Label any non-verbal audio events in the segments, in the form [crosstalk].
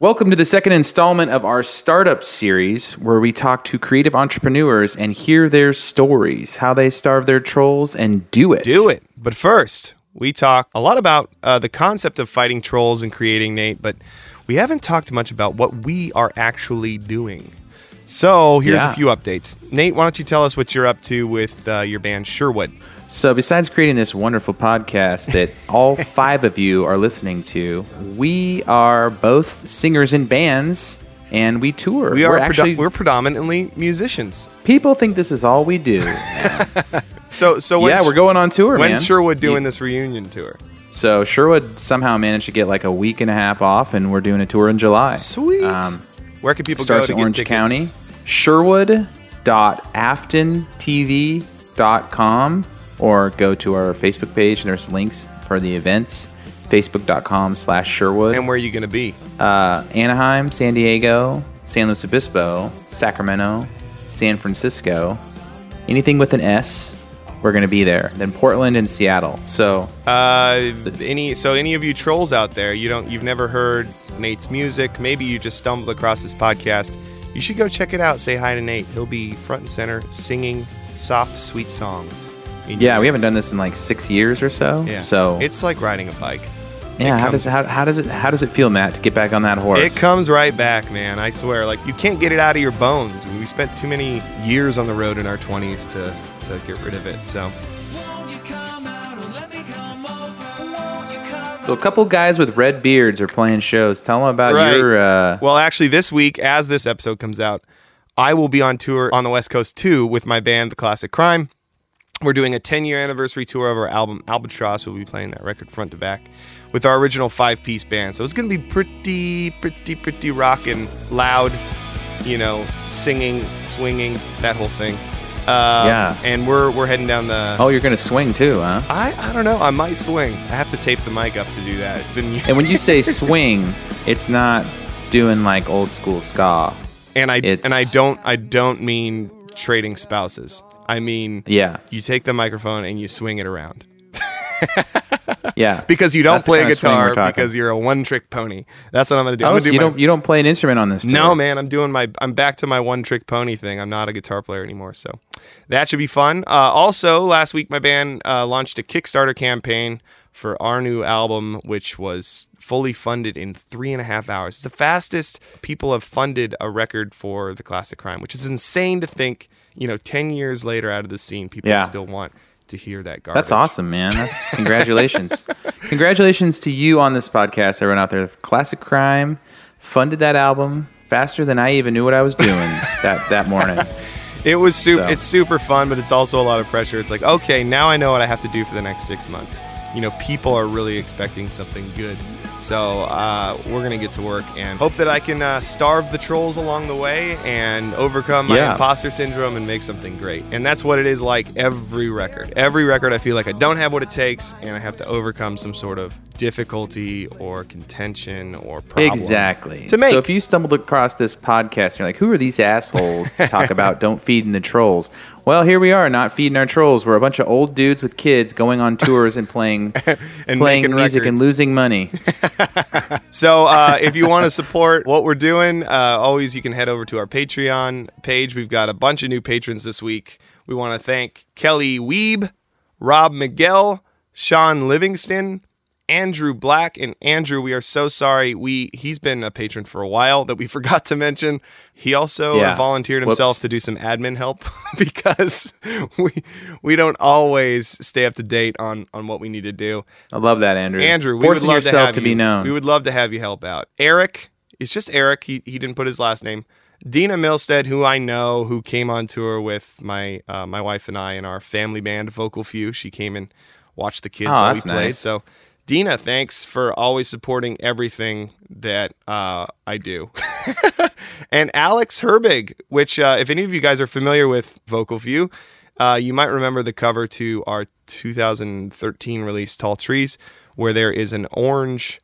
Welcome to the second installment of our startup series, where we talk to creative entrepreneurs and hear their stories, how they starve their trolls and do it. Do it. But first, we talk a lot about uh, the concept of fighting trolls and creating Nate, but we haven't talked much about what we are actually doing. So here's Yeah. a few updates. Nate, why don't you tell us what you're up to with uh, your band Sherwood? So, besides creating this wonderful podcast that all [laughs] five of you are listening to, we are both singers in bands and we tour. We are We're predo- actually. we're predominantly musicians. people think this is all we do. [laughs] So so yeah, we're going on tour, When's man. Sherwood doing this reunion tour? So Sherwood somehow managed to get like a week and a half off, and we're doing a tour in July. Sweet. Um, Where can people go to Orange tickets? County. Sherwood.aftontv.com or go to our Facebook page and there's links for the events. Facebook.com slash Sherwood. And where are you going to be? Uh, Anaheim, San Diego, San Luis Obispo, Sacramento, San Francisco. Anything with an S, we're going to be there. Then Portland and Seattle. So Uh, any so any of you trolls out there, you don't you've never heard Nate's music, maybe you just stumbled across this podcast. You should go check it out. Say hi to Nate. He'll be front and center singing soft, sweet songs. In yeah, we haven't done this in like six years or so. Yeah. So it's like riding a bike. yeah, it how comes- does how, how does it how does it feel, Matt, to get back on that horse? It comes right back, man. I swear. Like you can't get it out of your bones. We spent too many years on the road in our 20s to to get rid of it. So So a couple guys with red beards are playing shows. Tell them about Right. your. Uh, Well, actually, this week, as this episode comes out, I will be on tour on the West Coast too with my band, The Classic Crime. We're doing a 10 year anniversary tour of our album Albatross. We'll be playing that record front to back with our original five piece band. So it's going to be pretty, pretty, pretty rockin', loud, you know, singing, swinging, that whole thing. Uh, Yeah. And we're, we're heading down the. oh, you're gonna swing too, huh? I, I don't know. I might swing. I have to tape the mic up to do that. It's been And when you say [laughs] swing, it's not doing like old school ska. and I it's- and I don't I don't mean trading spouses. I mean Yeah, you take the microphone and you swing it around [laughs] yeah. because you don't That's play a kind of swing we're guitar because you're a one trick pony. That's what I'm gonna do. I'm Oh, so do you my- don't you don't play an instrument on this? Tour. no, man, I'm doing my. I'm back to my one trick pony thing. I'm not a guitar player anymore, so that should be fun. Uh, also, last week my band uh, launched a Kickstarter campaign for our new album, which was fully funded in three and a half hours. It's the fastest people have funded a record for the classic crime, which is insane to think. You know, ten years later, out of the scene, people Yeah. still want to hear that garbage. That's awesome, man. That's [laughs] congratulations. congratulations to you on this podcast, everyone out there. Classic Crime funded that album faster than I even knew what I was doing [laughs] that that morning. It was super. So- It's super fun, but it's also a lot of pressure. It's like, okay, now I know what I have to do for the next six months. You know, people are really expecting something good, so uh, we're gonna get to work and hope that I can uh, starve the trolls along the way and overcome my Yeah. imposter syndrome and make something great. And that's what it is like every record. Every record, I feel like I don't have what it takes, and I have to overcome some sort of difficulty or contention or problem. Exactly. To make. So if you stumbled across this podcast and you're like, who are these assholes to talk [laughs] about don't feed in the trolls? Well, here we are, not feeding our trolls. We're a bunch of old dudes with kids going on tours and playing [laughs] And playing making music and losing money. [laughs] So uh, if you want to support what we're doing, uh, always you can head over to our Patreon page. We've got a bunch of new patrons this week. We want to thank Kelly Weeb, Rob Miguel, Sean Livingston, Andrew Black, and Andrew. We are so sorry. We he's been a patron for a while that we [laughs] forgot to mention. He also Yeah. volunteered himself Whoops. to do some admin help [laughs] because [laughs] we we don't always stay up to date on on what we need to do. I love that, Andrew. Andrew, we forcing would love to, have be you, known. We would love to have you help out. Eric, it's just Eric. He he didn't put his last name. Dina Milstead, who I know, who came on tour with my uh, my wife and I in our family band Vocal Few. She came and watched the kids Oh, while we played. nice. So, Dina, thanks for always supporting everything that uh, I do. [laughs] and Alex Herbig, which uh, if any of you guys are familiar with Vocal Few, uh, you might remember the cover to our 2013 release Tall Trees, where there is an orange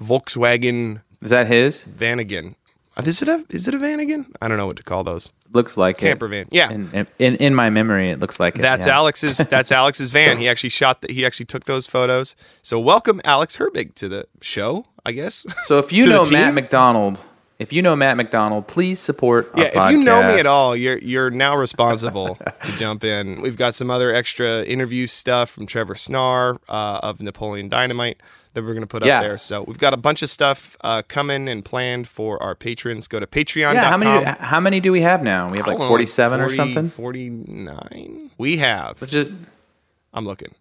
Volkswagen Is that his? Vanagon. Uh, Is it a is it a Vanagon? I don't know what to call those. Looks like a Camper it. van. Yeah. In, in in my memory, it looks like it. That's yeah. Alex's. [laughs] That's Alex's van. He actually shot. The, he actually took those photos. So welcome Alex Herbig to the show. I guess. So if [laughs] you know? Matt MacDonald, if you know Matt MacDonald, please support. Our yeah, if you know me at all, you're you're now responsible [laughs] to jump in. We've got some other extra interview stuff from Trevor Snarr uh, of Napoleon Dynamite that we're going to put Yeah. up there. So we've got a bunch of stuff uh, coming and planned for our patrons. Go to Patreon. Yeah, how many? Do, how many do we have now? We have like forty-seven or something. Forty nine. We have. Let's just- I'm looking.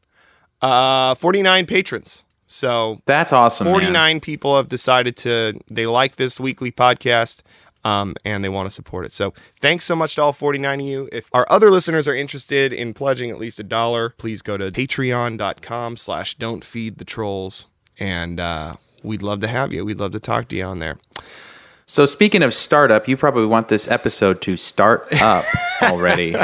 Uh, forty nine patrons. So that's awesome. man. 49 people have decided to they like this weekly podcast um, and they want to support it so thanks so much to all 49 of you if our other listeners are interested in pledging at least a dollar please go to patreon.com slash don't feed the trolls and uh, we'd love to have you we'd love to talk to you on there So speaking of startup, you probably want this episode to start up [laughs] already.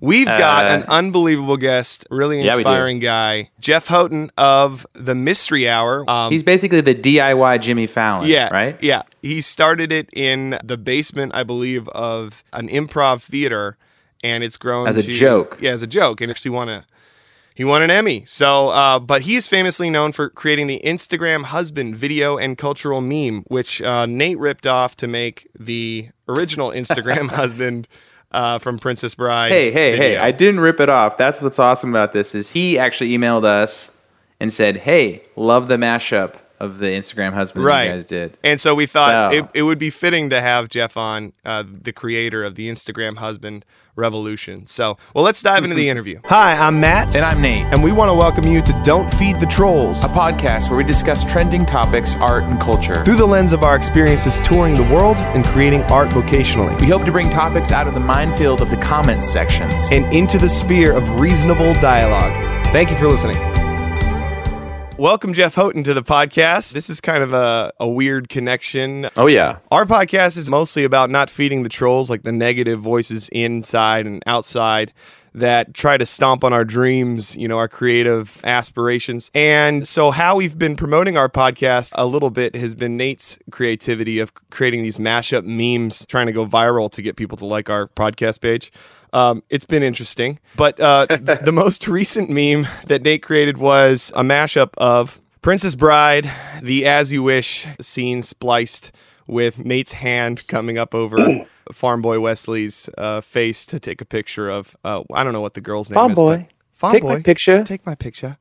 we've got Uh, an unbelievable guest really Yeah, inspiring guy jeff houghton of the mystery hour um, He's basically the DIY Jimmy Fallon. Yeah. Right. Yeah. He started it in the basement, I believe, of an improv theater, and it's grown As a to- joke. Yeah, as a joke, and actually won a he won an Emmy. So, uh, but he's famously known for creating the Instagram husband video and cultural meme, which uh, Nate ripped off to make the original Instagram [laughs] husband uh, from Princess Bride. Hey, hey, hey! I didn't rip it off. That's what's awesome about this is he actually emailed us and said, "Hey, love the mashup of the Instagram husband right. you guys did." And so we thought So- it, it would be fitting to have Jeff on, uh, the creator of the Instagram husband revolution. So, well, let's dive into the interview. Hi, I'm Matt, And I'm Nate, and we want to welcome you to Don't Feed the Trolls. a podcast where we discuss trending topics, art, and culture. Through the lens of our experiences touring the world and creating art vocationally, We hope to bring topics out of the minefield of the comments sections. and into the sphere of reasonable dialogue. Thank you for listening. Welcome, Jeff Houghton, to the podcast. This is kind of a, a weird connection. Oh yeah. Our podcast is mostly about not feeding the trolls, like the negative voices inside and outside that try to stomp on our dreams, you know, our creative aspirations. And so, how we've been promoting our podcast a little bit has been Nate's creativity of creating these mashup memes, trying to go viral to get people to like our podcast page. Um, it's been interesting. But uh, [laughs] th- the most recent meme that Nate created was a mashup of Princess Bride, the As You Wish scene spliced with Nate's hand coming up over [clears throat] Farm Boy Wesley's uh, face to take a picture of. Uh, I don't know what the girl's name Farm is. Boy. but- Farm Take Boy. my picture. Take my picture.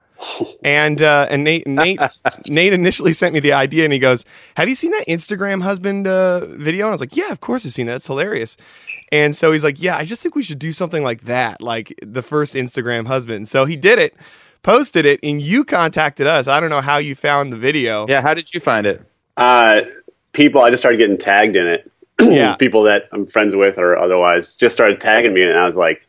And uh, and Nate Nate Nate initially sent me the idea and he goes, "Have you seen that Instagram husband uh, video?" And I was like, "Yeah, of course I've seen that. It's hilarious." And so he's like, "Yeah, I just think we should do something like that, like the first Instagram husband." So he did it, posted it, and you contacted us. I don't know how you found the video. Yeah. How did you find it? Uh, people, I just started getting tagged in it. Yeah. [clears throat] people that I'm friends with or otherwise just started tagging me. And I was like,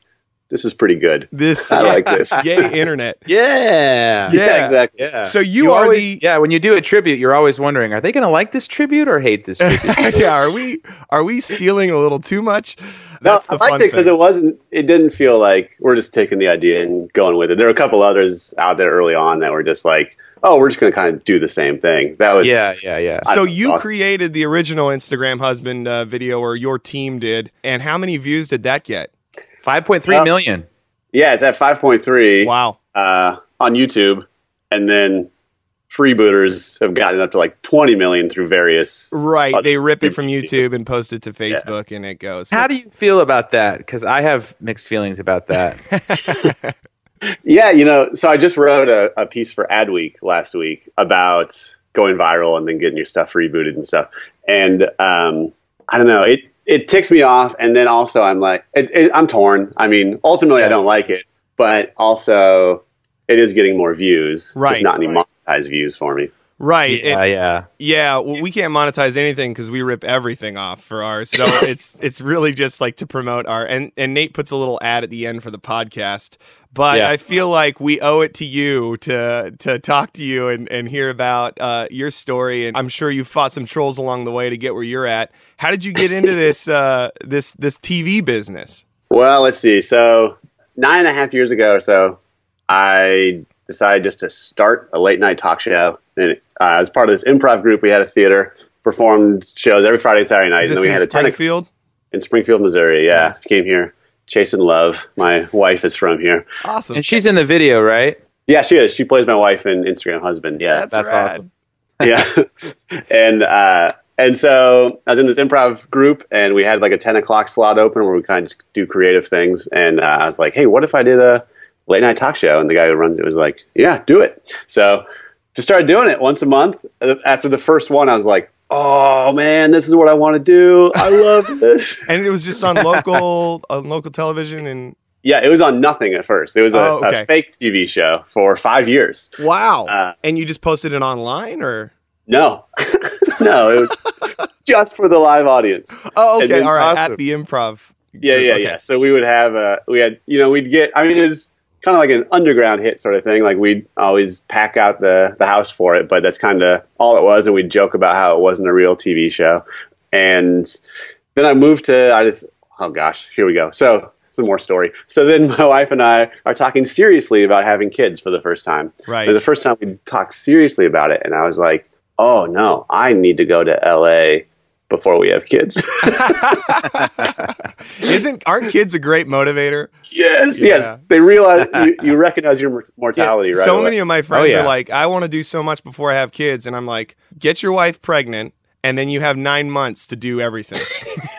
this is pretty good. This [laughs] I like this. Yay, internet. [laughs] Yeah. Yeah. exactly. Yeah. So you, are always, the yeah. When you do a tribute, you're always wondering, are they going to like this tribute or hate this tribute? [laughs] yeah. Are we are we stealing a little too much? No, I liked it because it wasn't. It didn't feel like we're just taking the idea and going with it. There were a couple others out there early on that were just like, "Oh, we're just going to kind of do the same thing." That was yeah. Yeah. Yeah. I So you awesome. created the original Instagram husband uh, video, or your team did, and how many views did that get? Five point three Uh, million. Yeah, it's at 5.3 Wow. uh, on YouTube, and then freebooters have gotten up to like 20 million through various. Right. They rip it from videos. YouTube and post it to Facebook, and it goes. How do you feel about that? Because I have mixed feelings about that. [laughs] Yeah, you know, so I just wrote a, a piece for Adweek last week about going viral and then getting your stuff rebooted and stuff. And um, I don't know, it it ticks me off, and then also I'm like, it, it, I'm torn. I mean, ultimately, I don't like it, but also it is getting more views, Right. just not any monetized views for me. right. it- yeah. Yeah. Yeah, well, we can't monetize anything because we rip everything off for ours. So [laughs] it's it's really just like to promote our and and Nate puts a little ad at the end for the podcast. But Yeah. I feel like we owe it to you to to talk to you and, and hear about uh, your story. And I'm sure you fought some trolls along the way to get where you're at. How did you get [laughs] into this uh, this this TV business? Well, let's see. So nine and a half years ago or so, I decided just to start a late night talk show. And uh, as part of this improv group, we had a theater, performed shows every Friday and Saturday night. Is and this then we in had a Springfield? in Springfield, Missouri. Yeah, came here chasing love. My wife is from here. Awesome. And she's in the video, right? Yeah, she is. She plays my wife and Instagram husband. Yeah, That's, That's awesome. [laughs] [laughs] yeah, and uh, and so I was in this improv group, and we had like a ten o'clock slot open where we kind of just do creative things. And uh, I was like, hey, what if I did a late night talk show? And the guy who runs it was like, yeah, do it. So just started doing it once a month. After the first one, I was like, oh man, this is what I want to do. I love [laughs] this. And it was just on local on local television and yeah, it was on nothing at first. It was a, Oh, okay. a fake TV show for five years. wow. Uh, and you just posted it online or No, [laughs] no, it was [laughs] just for the live audience. Oh, okay. All right. Awesome. At the improv. Yeah, yeah, Okay. yeah. So we would have, uh, we had, you know, we'd get. I mean, it was kind of like an underground hit sort of thing. Like we'd always pack out the the house for it, but that's kind of all it was. And we'd joke about how it wasn't a real TV show. And then I moved to. I just, oh gosh, here we go. So some more story. So then [laughs] my wife and I are talking seriously about having kids for the first time. Right. It was the first time we talked seriously about it, and I was like, oh no, I need to go to LA before we have kids. [laughs] [laughs] Isn't aren't kids a great motivator? Yes, Yeah. yes. They realize you, [laughs] you recognize your mortality, Yeah, right? So away. many of my friends yeah. are like, I want to do so much before I have kids, and I'm like, get your wife pregnant, and then you have nine months to do everything.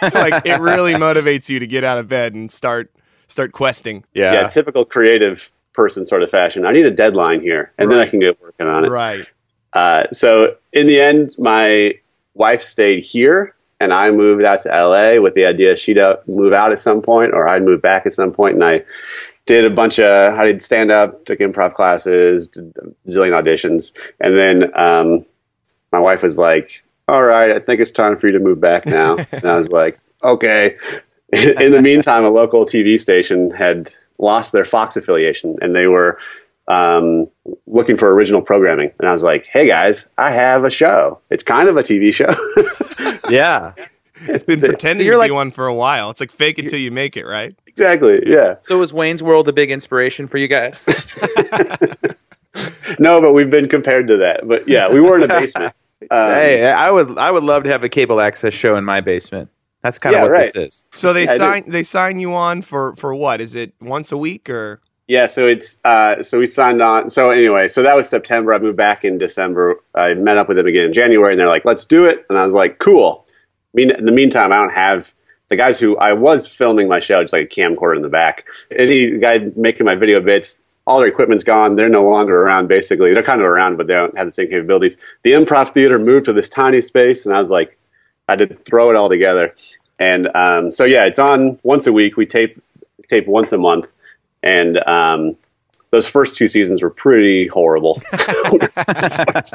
it's like it really motivates you to get out of bed and start start questing. Yeah. yeah, typical creative person sort of fashion. I need a deadline here, and then I can get working on it. Right. Uh, so in the end, my wife stayed here, and I moved out to LA with the idea she'd move out at some point, or I'd move back at some point, and I did a bunch of I did stand up, took improv classes, did a zillion auditions, and then um, my wife was like, "All right, I think it's time for you to move back now," and I was [laughs] like, "Okay." in the meantime, a local TV station had lost their Fox affiliation, and they were um, looking for original programming. And I was like, "Hey guys, I have a show. It's kind of a TV show." [laughs] Yeah. It's been pretending you're to like- be one for a while. It's like fake it till you make it, right? exactly. Yeah. So was Wayne's World a big inspiration for you guys? [laughs] [laughs] No, but we've been compared to that. But yeah, we were in a basement. Um, hey, I would I would love to have a cable access show in my basement. That's kind of Yeah, what right. this is. So they Yeah, sign they sign you on for for what? Is it once a week or Yeah, so it's uh, so we signed on. So anyway, so that was September. I moved back in December. I met up with them again in January, and they're like, "Let's do it." And I was like, "Cool." Mean, in the meantime, I don't have the guys who I was filming my show, just like a camcorder in the back. Any guy making my video bits, all their equipment's gone. They're no longer around. Basically, they're kind of around, but they don't have the same capabilities. The improv theater moved to this tiny space, and I was like, I had to throw it all together. And um, so yeah, it's on once a week. We tape tape once a month, and um, those first two seasons were pretty horrible. [laughs] [laughs]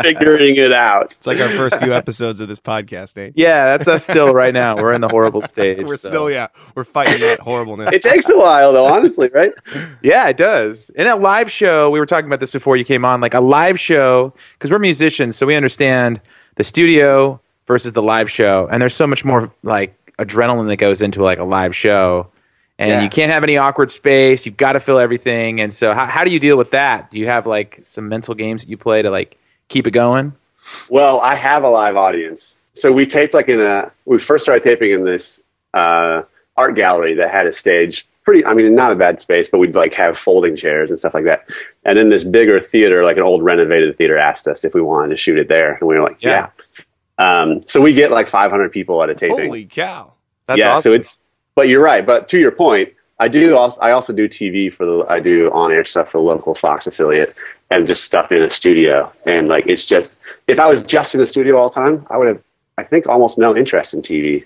Figuring it out. it's like our first few episodes of this podcast, Nate. Yeah, that's us still right now. We're in the horrible stage. We're so. still yeah, we're fighting that horribleness. It takes a while, though. Honestly, right? Yeah, it does. In a live show, we were talking about this before you came on, like a live show, because we're musicians, so we understand the studio versus the live show, and there's so much more like adrenaline that goes into like a live show, and Yeah. you can't have any awkward space. You've got to fill everything, and so how, how do you deal with that? Do you have like some mental games that you play to like keep it going? Well, I have a live audience. So we taped like in a. We first started taping in this uh, art gallery that had a stage. Pretty, I mean, not a bad space, but we'd like have folding chairs and stuff like that. And then this bigger theater, like an old renovated theater, asked us if we wanted to shoot it there, and we were like, Yeah. yeah. Um, so we get like 500 people at a taping. Holy cow. That's yeah, awesome. so it's. But you're right. But to your point, I do also I also do TV for the I do on air stuff for the local Fox affiliate and just stuff in a studio and like it's just if I was just in a studio all the time, I would have I think almost no interest in TV.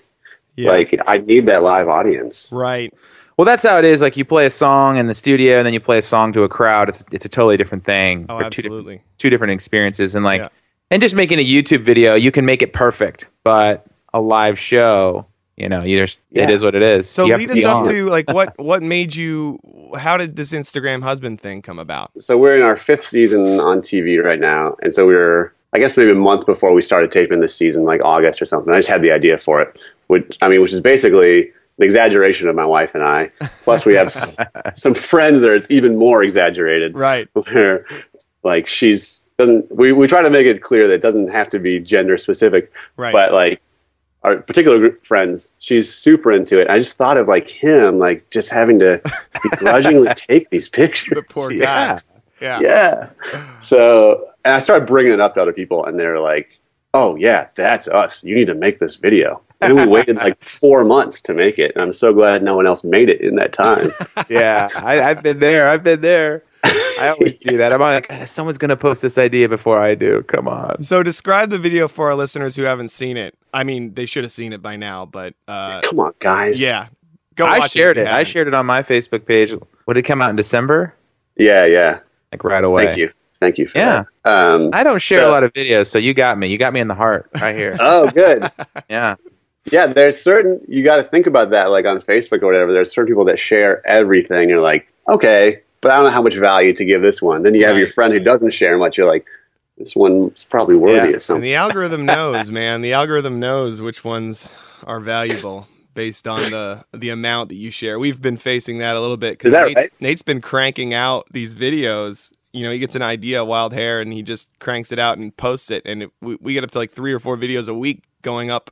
Yeah. Like I need that live audience. right. well, that's how it is. Like you play a song in the studio, and then you play a song to a crowd. It's it's a totally different thing. Oh, They're two different- absolutely. two different experiences and like Yeah. and just making a youtube video you can make it perfect but a live show you know you just Yeah. it is what it is So You lead us up on. to like what [laughs] what made you how did this Instagram husband thing come about? So we're in our fifth season on TV right now, and so we were I guess maybe a month before we started taping this season, like August or something. I just had the idea for it, which I mean, which is basically an exaggeration of my wife and I. Plus, we have some, [laughs] some friends there. It's even more exaggerated. Right. [laughs] Where like she's doesn't we, we try to make it clear that it doesn't have to be gender specific, Right. but like our particular group friends, she's super into it. I just thought of like him, like just having to begrudgingly [laughs] take these pictures. The poor guy. yeah Yeah. yeah. So, and I started bringing it up to other people, and they're like, "Oh yeah, that's us. You need to make this video." And we waited like [laughs] four months to make it, and I'm so glad no one else made it in that time. [laughs] Yeah, I, I've been there. I've been there. I always do that. I'm [laughs] like, "Ah, someone's gonna post this idea before I do. Come on. So describe the video for our listeners who haven't seen it. I mean, they should have seen it by now, but uh, Come on, guys. yeah, go. I shared if it. I shared it on my Facebook page. Would it come out in December? yeah, yeah. Like right away. Thank you, thank you. For Yeah. that. Um, I don't share So- a lot of videos, so you got me. You got me in the heart right here. [laughs] oh, good. [laughs] yeah. Yeah, there's certain you got to think about that. Like on Facebook or whatever, there's certain people that share everything. You're like, okay, but I don't know how much value to give this one. Then you have your friend who doesn't share much. You're like, this one's probably worthy Yeah. of And something. the algorithm knows, man. The algorithm knows which ones are valuable based on the the amount that you share. We've been facing that a little bit because Nate's, right? Nate's been cranking out these videos. You know, he gets an idea wild hair and he just cranks it out and posts it, and it, we, we get up to like three or four videos a week going up,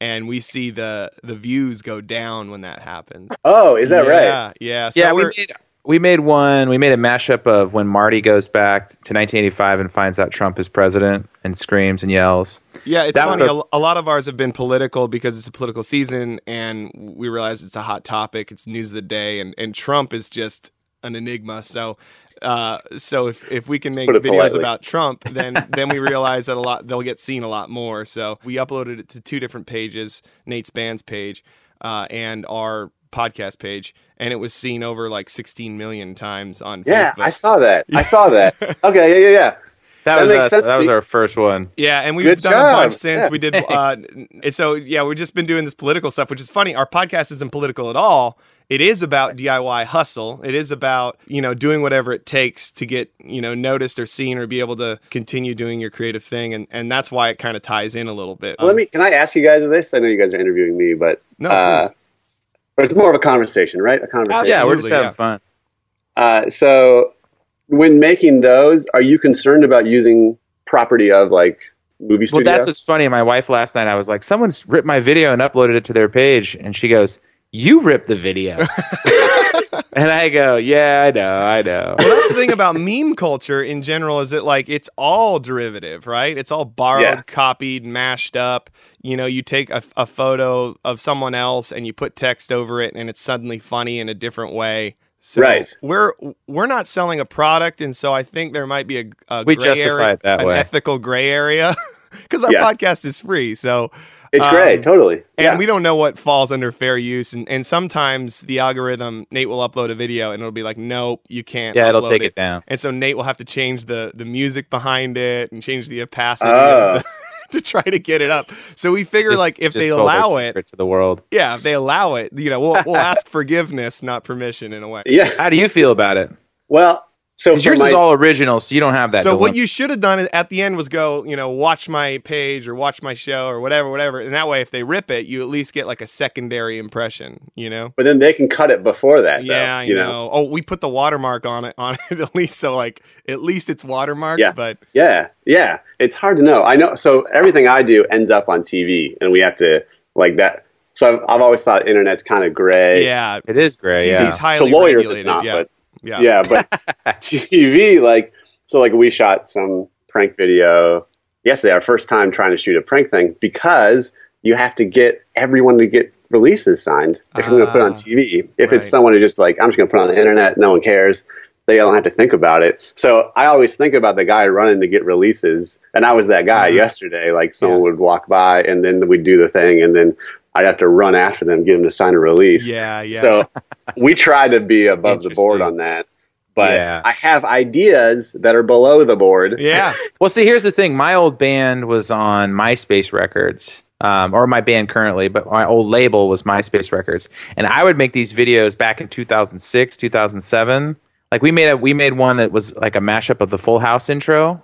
and we see the the views go down when that happens. Oh, is that right? Yeah, yeah. So yeah, we we're- made, we made one. We made a mashup of when Marty goes back to 1985 and finds out Trump is president and screams and yells. Yeah, it's That funny. a- A, a lot of ours have been political because it's a political season, and we realize it's a hot topic. It's news of the day, and, and Trump is just an enigma. So, uh, so if, if we can make videos politely. about Trump, then then we realize that a lot they'll get seen a lot more. So we uploaded it to two different pages: Nate's band's page uh, and our podcast page, and it was seen over like 16 million times on Yeah, Facebook. I saw that. I saw that. [laughs] Okay, yeah, yeah, yeah. That, That was makes us. sense That was our first one. Yeah, and we've Good done a job. bunch since Yeah, we did. Uh, and so yeah, we've just been doing this political stuff, which is funny. Our podcast isn't political at all. It is about DIY hustle. It is about you know doing whatever it takes to get you know noticed or seen or be able to continue doing your creative thing, and and that's why it kind of ties in a little bit. Let me. Can I ask you guys this? I know you guys are interviewing me, but No, uh, please. But it's more of a conversation, right? A conversation. Yeah, we're just having yeah. fun. Uh, so, when making those, are you concerned about using property of like movie Well, that's what's funny. My wife last night, I was like, someone's ripped my video and uploaded it to their page, and she goes, "You ripped the video," [laughs] [laughs] and I go, "Yeah, I know, I know." well, that's the thing about meme culture in general is that like it's all derivative, right? It's all borrowed, Yeah. copied, mashed up. You know, you take a, a photo of someone else and you put text over it, and it's suddenly funny in a different way. So Right. We're we're not selling a product, and so I think there might be a, a We gray justify area, it that an way. ethical gray area, [laughs] [laughs] because our Yeah. podcast is free. So it's um, great, totally. and yeah. we don't know what falls under fair use. And, and sometimes the algorithm, Nate will upload a video and it'll be like, nope, you can't. Yeah, it'll take it down. And so Nate will have to change the the music behind it and change the opacity Oh. the, [laughs] to try to get it up. So we figure Just- like if they allow it, to the world. yeah, if they allow it, you know, we'll we'll [laughs] ask forgiveness, not permission in a way. yeah. How do you feel about it? Well, so 'Cause for yours my, is all original, so you don't have that. So what you should have done at the end was go, you know, watch my page or watch my show or whatever, whatever. And that way, if they rip it, you at least get like a secondary impression, you know? but then they can cut it before that. Yeah, I you know. Oh, we put the watermark on it [laughs] on it at least, so like at least it's watermarked. Yeah. But Yeah, yeah. It's hard to know. I know. So everything I do ends up on TV, and we have to like that. So I've, I've always thought internet's kind of gray. yeah, it is gray. TV's Yeah. highly to lawyers, regulated. it's not. yeah, But yeah, yeah, but [laughs] TV, like, so like we shot some prank video yesterday, our first time trying to shoot a prank thing because you have to get everyone to get releases signed if you're going to put on Ah, TV. If right. it's someone who just like, I'm just going to put on the internet, no one cares. They don't have to think about it. So I always think about the guy running to get releases. And I was that guy yesterday. Like someone Mm-hmm. Yeah. would walk by and then we'd do the thing and then I'd have to run after them, get them to sign a release. yeah, yeah. So [laughs] we try to be above the board on that. But Yeah. I have ideas that are below the board. yeah, [laughs] Well, see, here's the thing. My old band was on MySpace Records, um, or my band currently, but my old label was MySpace Records, and I would make these videos back in 2006, 2007. Like we made a we made one that was like a mashup of the Full House intro,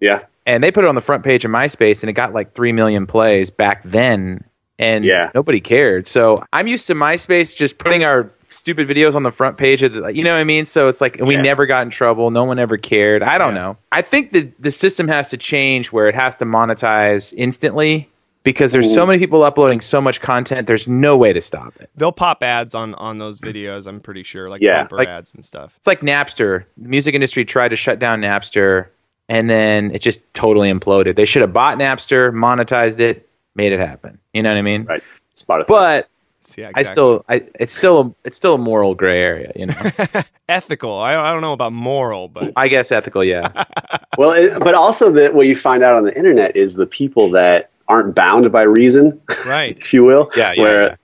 Yeah. and they put it on the front page of MySpace, and it got like three million plays back then, and Yeah. nobody cared. So I'm used to MySpace just putting our stupid videos on the front page of the, you know what I mean. So it's like we Yeah. never got in trouble. No one ever cared. I don't Yeah. know. I think the the system has to change where it has to monetize instantly. because there's so many people uploading so much content. There's no way to stop it. They'll pop ads on on those videos. I'm pretty sure, like Yeah, bumper like- ads and stuff. It's like Napster. The music industry tried to shut down Napster, and then it just totally imploded. They should have bought Napster, monetized it, made it happen. You know what I mean? Right. Spotify. But Yeah, I still, I it's still, a, it's still a moral gray area. You know, [laughs] ethical. I, I don't know about moral, but I guess ethical. Yeah, [laughs] well, it, but also that what you find out on the internet is the people that aren't bound by reason, right. [laughs] if you will. Yeah, yeah, Where, yeah.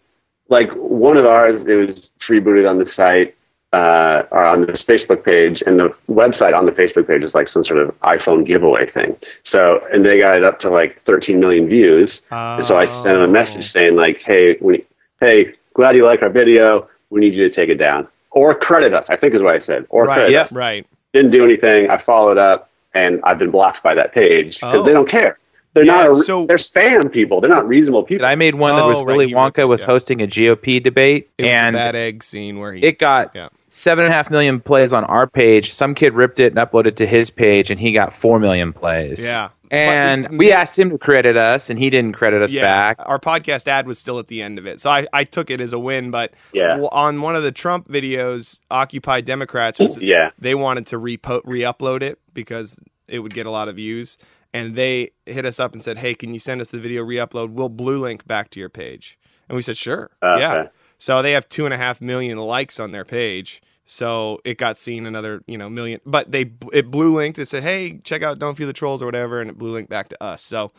like one of ours, it was freebooted on the site uh, or on this Facebook page, and the website on the Facebook page is like some sort of iPhone giveaway thing. So, and they got it up to like 13 million views. And so I sent them a message saying like, "Hey, we, hey, glad you like our video. We need you to take it down or credit us." I think is what I said. Or Right. credit Yeah. us. Right. Didn't do anything. I followed up, and I've been blocked by that page because Oh. they don't care. They're Yeah, not. A, so- they're spam people. They're not reasonable people. I made one that Oh, was right, Willy he wrote Wonka that, was yeah. hosting a GOP debate, It was and the bad egg scene where he. it got Yeah. Seven and a half million plays on our page. Some kid ripped it and uploaded it to his page, and he got four million plays. Yeah. and we asked him to credit us, and he didn't credit us yeah, back. our podcast ad was still at the end of it, so I, I took it as a win. But Yeah. on one of the Trump videos, Occupy Democrats was yeah. they wanted to repo- re-upload it because it would get a lot of views and they hit us up and said hey can you send us the video re-upload we'll blue link back to your page and we said sure Okay. yeah so they have two and a half million likes on their page so it got seen another you know million but they it blue linked it said hey check out don't feel the trolls or whatever and it blue linked back to us so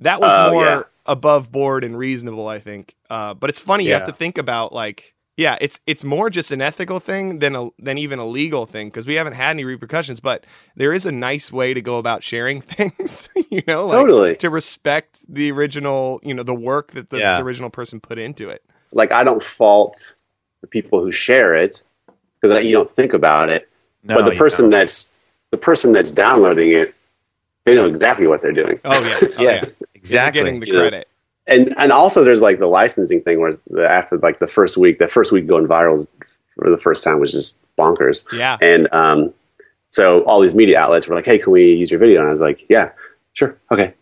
that was Oh, more yeah. above board and reasonable i think uh, but it's funny you have to think about like yeah, it's it's more just an ethical thing than a than even a legal thing because we haven't had any repercussions. But there is a nice way to go about sharing [laughs] things, you know, like Totally. to respect the original, you know, the work that the, Yeah. the original person put into it. Like I don't fault the people who share it because you don't think about it. No, but the person don't. that's the person that's downloading it, they know exactly what they're doing. Oh yeah, [laughs] oh, yes. yeah. exactly. You're getting the You know. credit. and and also there's like the licensing thing where the, after like the first week, the first week going viral for the first time was just bonkers. Yeah, And um, so all these media outlets were like, "Hey, can we use your video?" And I was like, "Yeah, sure, okay,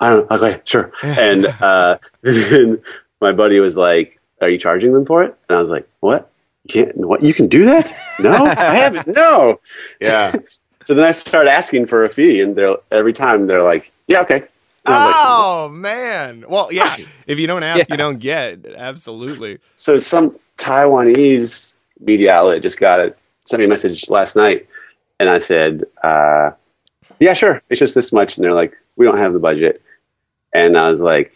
I don't, know, okay, sure." and uh, [laughs] then my buddy was like, "Are you charging them for it?" And I was like, "What? You can't? What? You can do that? No, I haven't. No." Yeah. [laughs] [laughs] So then I started asking for a fee, and they're every time they're like, "Yeah, okay." Was like, Oh man. Well, yeah. If you don't ask, you don't get. Absolutely. so some Taiwanese media outlet just got a sent me a message last night, and I said, uh, "Yeah, sure, it's just this much," and they're like, "We don't have the budget," and I was like,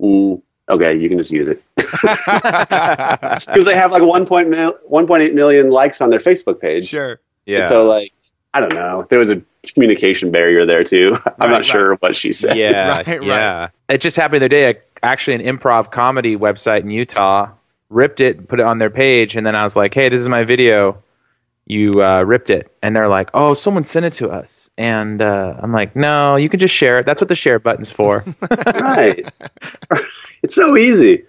mm, "Okay, you can just use it," [laughs] [laughs] because they have like 1.8 mil- 1.8 million likes on their Facebook page. Sure. Yeah. And so like, I don't know, there was a communication barrier there too. [laughs] I'm Right, not right. sure what she said. yeah, Right, right. yeah. It just happened the other day. Actually, an improv comedy website in Utah ripped it, and put it on their page, and then I was like, "Hey, this is my video. You uh, ripped it," and they're like, "Oh, someone sent it to us," and uh, I'm like, "No, you can just share it. That's what the share button's for." [laughs] right. [laughs] it's so easy.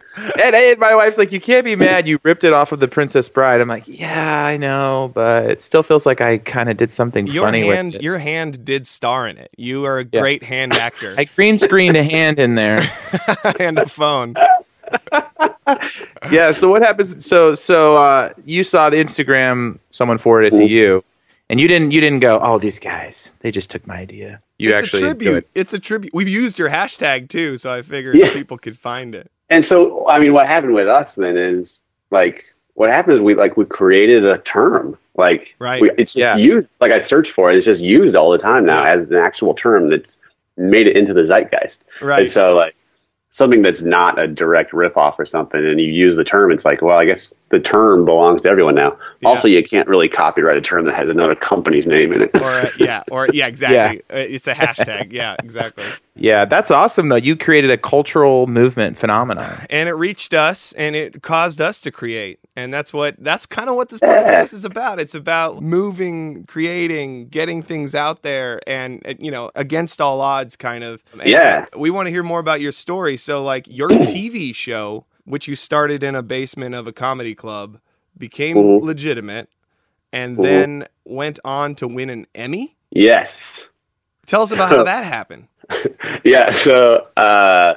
and, and my wife's like, "You can't be mad. You ripped it off of the Princess Bride." I'm like, "Yeah, I know, but it still feels like I kind of did something Your funny hand, with it." your hand did star in it. You are a Yeah. great hand [laughs] actor. I green screened a hand in there. and a phone. [laughs] yeah. So what happens? So so uh, you saw the Instagram. Someone forwarded it to you, and you didn't. You didn't go. Oh, these guys. They just took my idea. You it's actually a tribute. it. It's a tribute. We've used your hashtag too, so I figured Yeah. people could find it. And so, I mean, what happened with us then is like, what happened is we like we created a term. Like, Right. we, it's Yeah. used. Like I searched for it. It's just used all the time now Yeah. as an actual term that's made it into the zeitgeist. Right. And so, like, something that's not a direct ripoff or something, and you use the term, it's like, well, I guess the term belongs to everyone now. Yeah. Also, you can't really copyright a term that has another company's name in it. or uh, [laughs] yeah, or yeah, exactly. Uh, It's a hashtag. Yeah, [laughs] exactly. Yeah, that's awesome though. You created a cultural movement phenomenon. And it reached us, and it caused us to create. And that's what that's kind of what this podcast is about. It's about moving, creating, getting things out there, and uh, you know, against all odds, kind of. And Yeah. we want to hear more about your story. So, like your [clears throat] TV show, which you started in a basement of a comedy club, became Mhm. legitimate, and Mhm. then went on to win an Emmy. yes. Tell us about how that happened. [laughs] yeah. So, uh,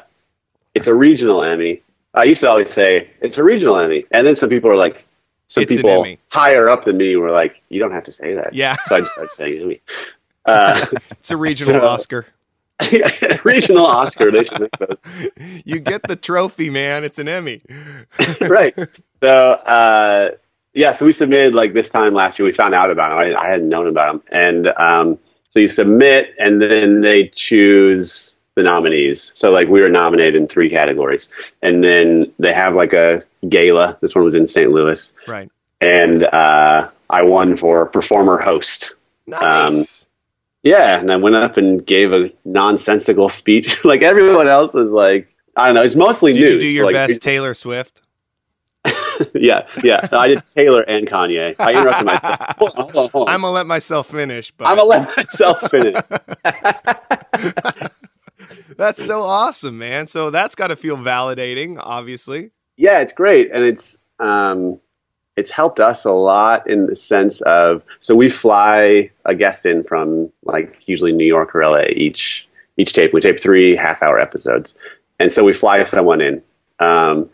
it's a regional Emmy. I used to always say it's a regional Emmy, and then some people are like, some It's people higher up than me were like, you don't have to say that. Yeah. So I just started saying Emmy. [laughs] Uh, It's a regional [laughs] So- Oscar. [laughs] regional Oscar. They should make those. [laughs] You get the trophy, man. It's an Emmy. [laughs] right. So uh, yeah, so we submitted like this time last year. We found out about them. I, I hadn't known about them, and um, so you submit, and then they choose the nominees. So like we were nominated in three categories, and then they have like a gala. This one was in St. Louis, Right. and uh, I won for performer host. Nice. Yeah, and I went up and gave a nonsensical speech. [laughs] like everyone else was like, I don't know. It's mostly Did news. you do your like, best Taylor Swift? [laughs] yeah, yeah. I did Taylor and Kanye. I interrupted myself. [laughs] Hold on, hold on, hold on. I'm gonna let myself finish, but I'm gonna let myself finish. that's so awesome, man. So that's got to feel validating, obviously. yeah, it's great, and it's um, it's helped us a lot in the sense of so we fly a guest in from like usually New York or LA each each tape. We tape three half hour episodes, and so we fly someone in, um,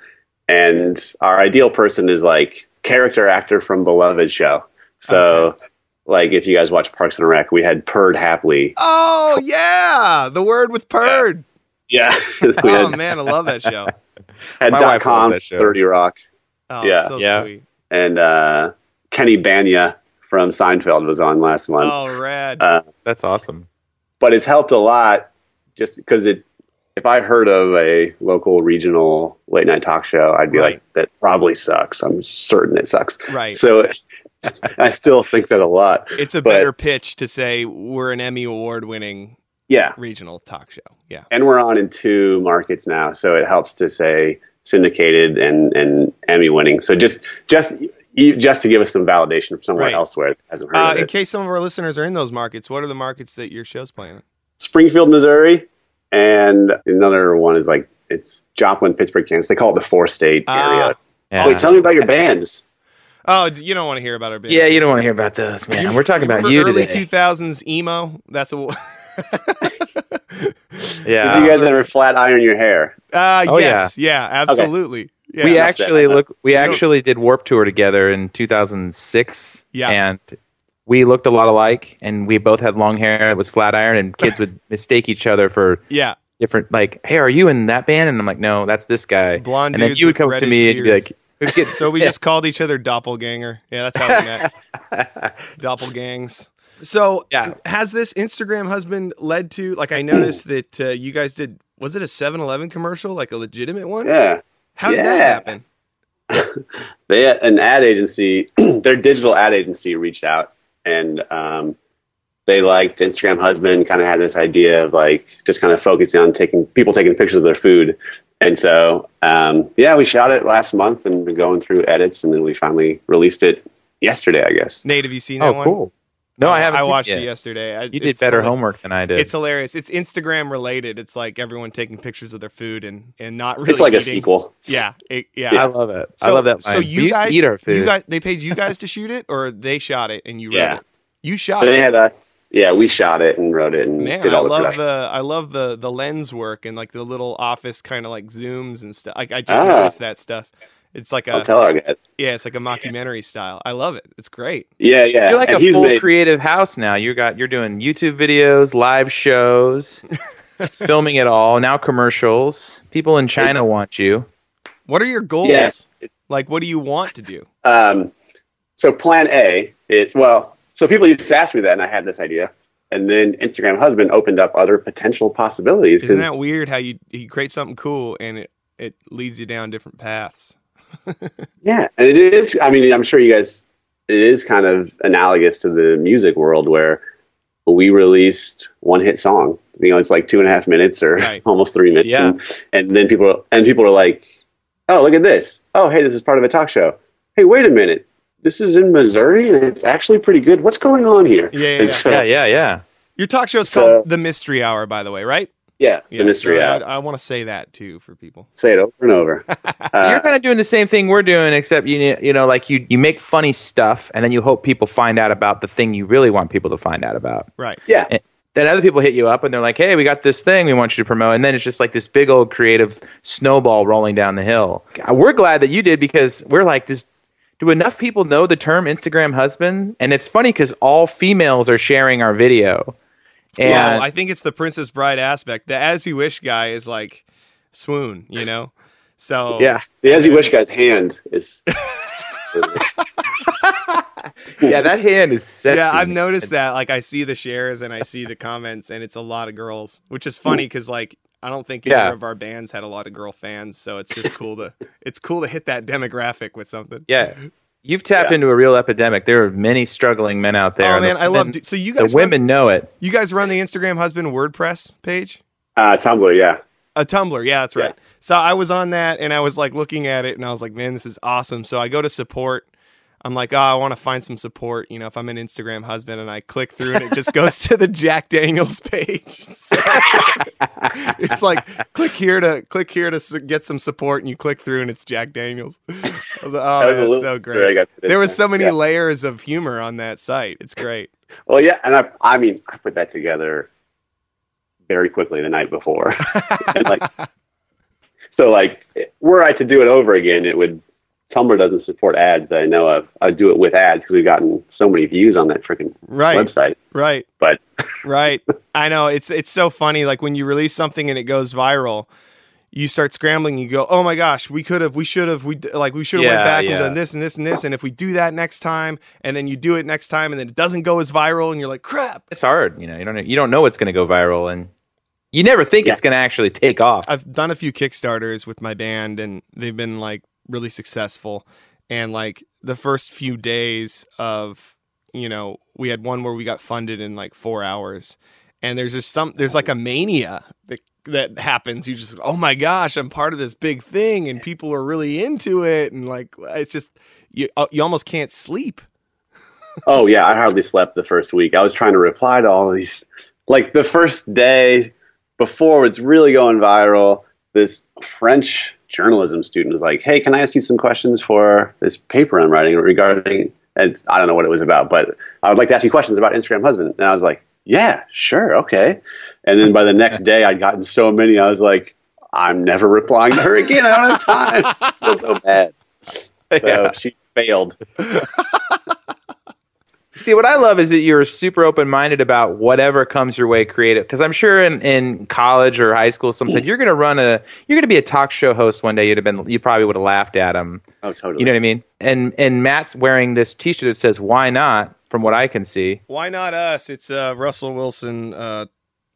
and our ideal person is like character actor from beloved show. So. Like if you guys watch Parks and Rec, we had Perd Hapley. Oh yeah, the word with Perd. Yeah, [laughs] we Oh man, I love that show. had My dot wife loves com, that show. Thirty Rock. Oh, Yeah. so Yeah. sweet. And uh, Kenny Bania from Seinfeld was on last month. Oh, rad. Uh, That's awesome. But it's helped a lot just because it. If I heard of a local regional late night talk show, I'd be Right. like, "That probably sucks." I'm certain it sucks. right. So [laughs] I still think that a lot. it's a but- better pitch to say we're an Emmy award winning Yeah, regional talk show. Yeah. and we're on in two markets now, so it helps to say syndicated and and Emmy winning. So just just just to give us some validation from somewhere Right. elsewhere that hasn't heard Uh, of in case some of our listeners are in those markets, what are the markets that your show's playing? in? Springfield, Missouri, and another one is like it's Joplin, Pittsburgh, Kansas. They call it the four state Ah. area. Yeah. Wait, tell me about your bands. Oh, you don't want to hear about our band. yeah, you don't want to hear about those, man. We're talking about Remember you early today. 2000s emo. That's a. [laughs] [laughs] yeah. Did you guys ever flat iron your hair? Uh, Oh, yes, yeah, absolutely. Yeah. we enough said. actually look. We actually did Warped Tour together in 2006. Yeah. and we looked a lot alike, and we both had long hair. It was flat iron, and kids would [laughs] mistake each other for yeah, different. Like, hey, are you in that band? And I'm like, no, that's this guy. Blonde and then you would come up to reddish me and be like, [laughs] [laughs] so we just called each other doppelganger. Yeah, that's how we met. Doppelgangs. So, Yeah. has this Instagram husband led to like I noticed that uh, you guys did was it a 7-Eleven commercial, like a legitimate one? Yeah. How did that happen? [laughs] They an ad agency, [clears throat] their digital ad agency reached out and um, they liked Instagram husband, kind of had this idea of like just kind of focusing on taking people taking pictures of their food. And so, um, yeah, we shot it last month and been going through edits, and then we finally released it yesterday, I guess. Nate, have you seen that oh, one? cool. No, I haven't. I seen watched it, it yesterday. I- You did better hila- homework than I did. It's hilarious. It's Instagram related. It's like everyone taking pictures of their food and and not really. It's like a sequel. Yeah, it- yeah. I love it. I love that. So you we used guys to eat our food. You guys, they paid you guys to shoot it, or they shot it and you wrote Yeah. it. You shot But they it. had us. Yeah, we shot it and wrote it and Man, did I all the love production. the I love the the lens work and like the little office kind of like zooms and stuff. Like I just Ah. noticed that stuff. It's like I'll a tell our guys. yeah, it's like a mockumentary style. I love it. It's great. Yeah, yeah. You're like and a full made, creative house now. You got you're doing YouTube videos, live shows, [laughs] filming it all. Now commercials. People in China want you. What are your goals? Yeah. Like, what do you want to do? Um, so plan A is well. So people used to ask me that, and I had this idea, and then Instagram husband opened up other potential possibilities. Isn't that weird? How you you create something cool and it it leads you down different paths. [laughs] yeah, and it is. I mean, I'm sure you guys. It is kind of analogous to the music world where we released one hit song. You know, it's like two and a half minutes or Right. [laughs] almost three minutes, Yeah. and, and then people and people are like, "Oh, look at this! Oh, hey, this is part of a talk show. Hey, wait a minute." This is in Missouri, and it's actually pretty good. What's going on here? Yeah, yeah, yeah. so- Yeah, yeah, yeah. Your talk show's So- called The Mystery Hour, by the way, right? Yeah, the mystery so out. I, I want to say that too for people. Say it over and over. [laughs] Uh, You're kind of doing the same thing we're doing, except you you know, like you you make funny stuff, and then you hope people find out about the thing you really want people to find out about. Right. yeah, then other people hit you up and they're like, "Hey, we got this thing we want you to promote," and then it's just like this big old creative snowball rolling down the hill. We're glad that you did because we're like, does do enough people know the term Instagram husband? And it's funny because all females are sharing our video. And well, I think it's the Princess Bride aspect. The As You Wish guy is like swoon, you know. So yeah, The As You Wish guy's hand is. [laughs] yeah, that hand is sexy. Yeah, I've noticed that. Like, I see the shares and I see the comments, and it's a lot of girls, which is funny because like I don't think either Yeah. of our bands had a lot of girl fans, so it's just cool to it's cool to hit that demographic with something. Yeah. You've tapped Yeah. into a real epidemic. There are many struggling men out there. Oh man, the I love. women- So you guys, the guys, women know it. you guys run the Instagram husband WordPress page. Uh, Tumblr, yeah. A Tumblr, yeah, that's right. Yeah. So I was on that and I was like looking at it and I was like, man, this is awesome. So I go to support. I'm like, oh, I want to find some support. You know, if I'm an Instagram husband and I click through and it just goes to the Jack Daniels page. [laughs] So it's like click here to click here to get some support and you click through and it's Jack Daniels. [laughs] I was like, oh, That man, that's so bit where I great. There was so many Yeah. layers of humor on that site. It's great. Well, yeah, and I, I mean, I put that together very quickly the night before, [laughs] like, so like, were I to do it over again, it would. Tumblr doesn't support ads that I know of. I'd do it with ads because we've gotten so many views on that freaking Right. website. Right. But [laughs] Right. I know it's it's so funny. Like when you release something and it goes viral, you start scrambling. You go, oh my gosh, we could have, we should have, we like we should have Yeah, went back yeah. and done this and this and this. And if we do that next time, and then you do it next time, and then it doesn't go as viral, and you're like, crap. It's hard. You know, you don't you don't know what's going to go viral, and you never think Yeah. it's going to actually take off. I've done a few Kickstarters with my band, and they've been like really successful. And like the first few days of, you know, we had one where we got funded in like four hours, and there's just some, there's like a mania that that happens. You just, oh my gosh, I'm part of this big thing, and people are really into it, and like it's just you, uh, you almost can't sleep. [laughs] oh yeah, I hardly slept the first week. I was trying to reply to all these. Like the first day before it's really going viral, this French journalism student was like, "Hey, can I ask you some questions for this paper I'm writing regarding?" And I don't know what it was about, but I would like to ask you questions about Instagram husband. And I was like, "Yeah, sure, okay." And then by the next [laughs] day, I'd gotten so many, I was like, "I'm never replying to her again. I don't have time." I feel so bad. [laughs] So Yeah. she failed. [laughs] See, what I love is that you're super open minded about whatever comes your way creative. Because I'm sure in, in college or high school, someone said you're going to run a, you're going to be a talk show host one day. You'd have been, you probably would have laughed at him. Oh, totally. You know what I mean? And and Matt's wearing this T-shirt that says "Why not?" From what I can see. Why not us? It's uh, Russell Wilson, uh,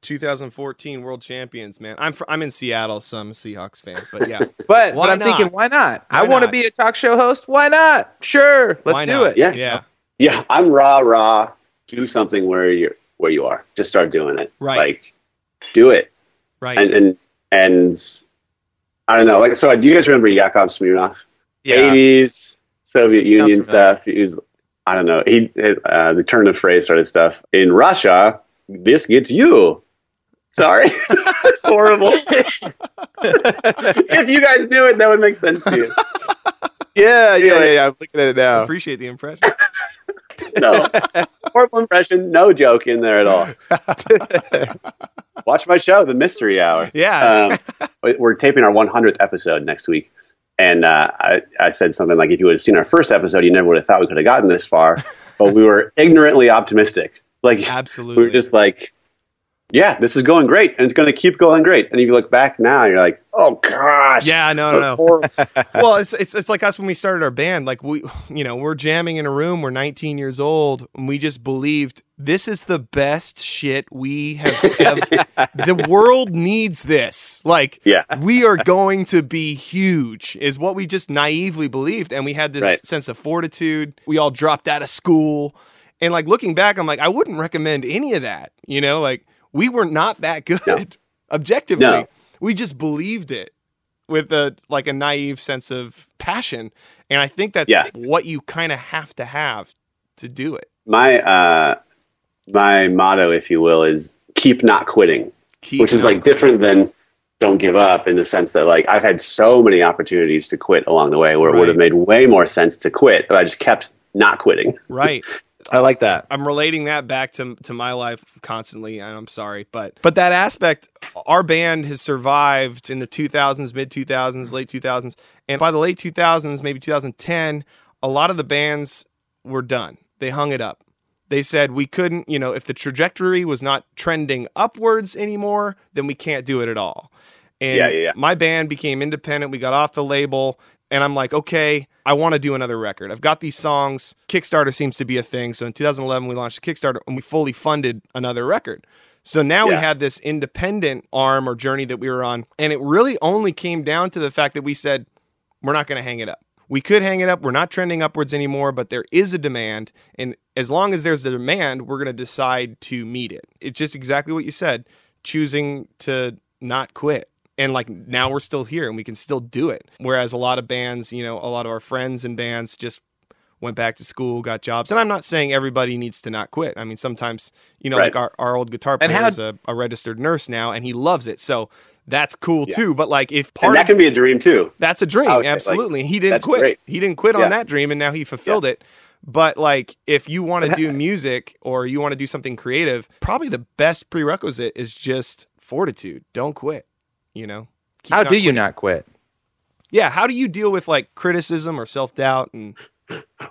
2014 World Champions. Man, I'm fr- I'm in Seattle, so I'm a Seahawks fan. But yeah, [laughs] But Why but I'm thinking, not? why not? I want to be a talk show host. Why not? Sure, let's Why do not? it. Yeah. yeah. Yeah, I'm rah rah. Do something where you're where you are. Just start doing it. Right. Like, do it. Right. And and and I don't know. Like, so do you guys remember Yakov Smirnoff? Yeah. 80s Soviet Union stuff. He was, I don't know. He uh, the turn of phrase sort of stuff. In Russia, this gets you. Sorry, [laughs] it's horrible. [laughs] if you guys knew it, that would make sense to you. [laughs] Yeah, yeah, yeah, yeah. I'm looking at it now. Appreciate the impression. [laughs] No. [laughs] Horrible impression, no joke in there at all. [laughs] Watch my show, The Mystery Hour. Yeah. Um, we're taping our 100th episode next week. And uh, I, I said something like, if you would have seen our first episode, you never would have thought we could have gotten this far. But we were ignorantly optimistic. Like, Absolutely. we were just like, yeah, this is going great. And it's going to keep going great. And if you look back now, you're like, oh, gosh. yeah, no, no, no. Well, it's it's it's like us when we started our band. Like we, you know, we're jamming in a room. We're 19 years old, and we just believed this is the best shit we have. [laughs] ever the world needs this. Like, Yeah. we are going to be huge. Is what we just naively believed, and we had this Right. sense of fortitude. We all dropped out of school, and like looking back, I'm like, I wouldn't recommend any of that. You know, like we were not that good [laughs] objectively. No. We just believed it with a like a naive sense of passion and i think that's Yeah. what you kind of have to have to do it my, uh, my motto, if you will, is keep not quitting. Keep which is like different than don't give up in the sense that like I've had so many opportunities to quit along the way where it would have made way more sense to quit, but I just kept not quitting. right [laughs] I like that. I'm relating that back to to my life constantly, and I'm sorry, but but that aspect, our band has survived in the 2000s, mid 2000s, late 2000s, and by the late 2000s, maybe 2010, a lot of the bands were done. They hung it up. They said we couldn't, you know, if the trajectory was not trending upwards anymore, then we can't do it at all. And Yeah, yeah, yeah. my band became independent. We got off the label, and I'm like, okay, I want to do another record. I've got these songs. Kickstarter seems to be a thing. So in 2011, we launched a Kickstarter and we fully funded another record. So now we had this independent arm or journey that we were on. And it really only came down to the fact that we said, we're not going to hang it up. We could hang it up. We're not trending upwards anymore, but there is a demand. And as long as there's a demand, we're going to decide to meet it. It's just exactly what you said choosing to not quit. And like now we're still here and we can still do it. Whereas a lot of bands, you know, a lot of our friends and bands just went back to school, got jobs. And I'm not saying everybody needs to not quit. I mean, sometimes, you know, Right. like our, our old guitar And player how- is a, a registered nurse now and he loves it. So that's cool Yeah. too. But like if And part that of can be a dream too. that's a dream, would like, absolutely. he didn't quit. great. He didn't quit Yeah. on that dream, and now he fulfilled it. But like, if you want to do music or you want to do something creative, probably the best prerequisite is just fortitude. Don't quit. You know. Keep How not do you not quit? Yeah. How do you deal with like criticism or self doubt? And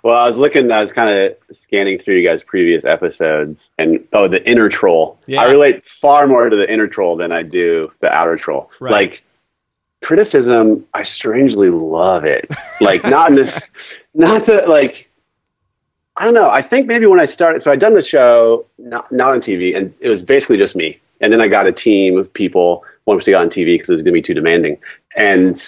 Well, I was looking, I was kind of scanning through you guys' previous episodes, and oh, the inner troll. Yeah. I relate far more to the inner troll than I do the outer troll. Right. Like criticism, I strangely love it. [laughs] Like not in this, not that like. I don't know. I think maybe when I started, so I'd done the show not, not on TV, and it was basically just me. And then I got a team of people wanted to go on TV because it was going to be too demanding. And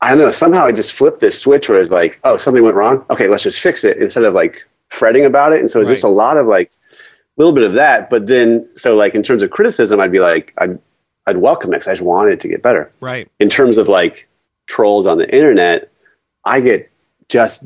I don't know. Somehow I just flipped this switch where it's like, oh, something went wrong. Okay, let's just fix it instead of like fretting about it. And so it's just a lot of like a little bit of that. But then, so like in terms of criticism, I'd be like, I'd, I'd welcome it 'cause I just want it to get better. right. In terms of like trolls on the internet, I get just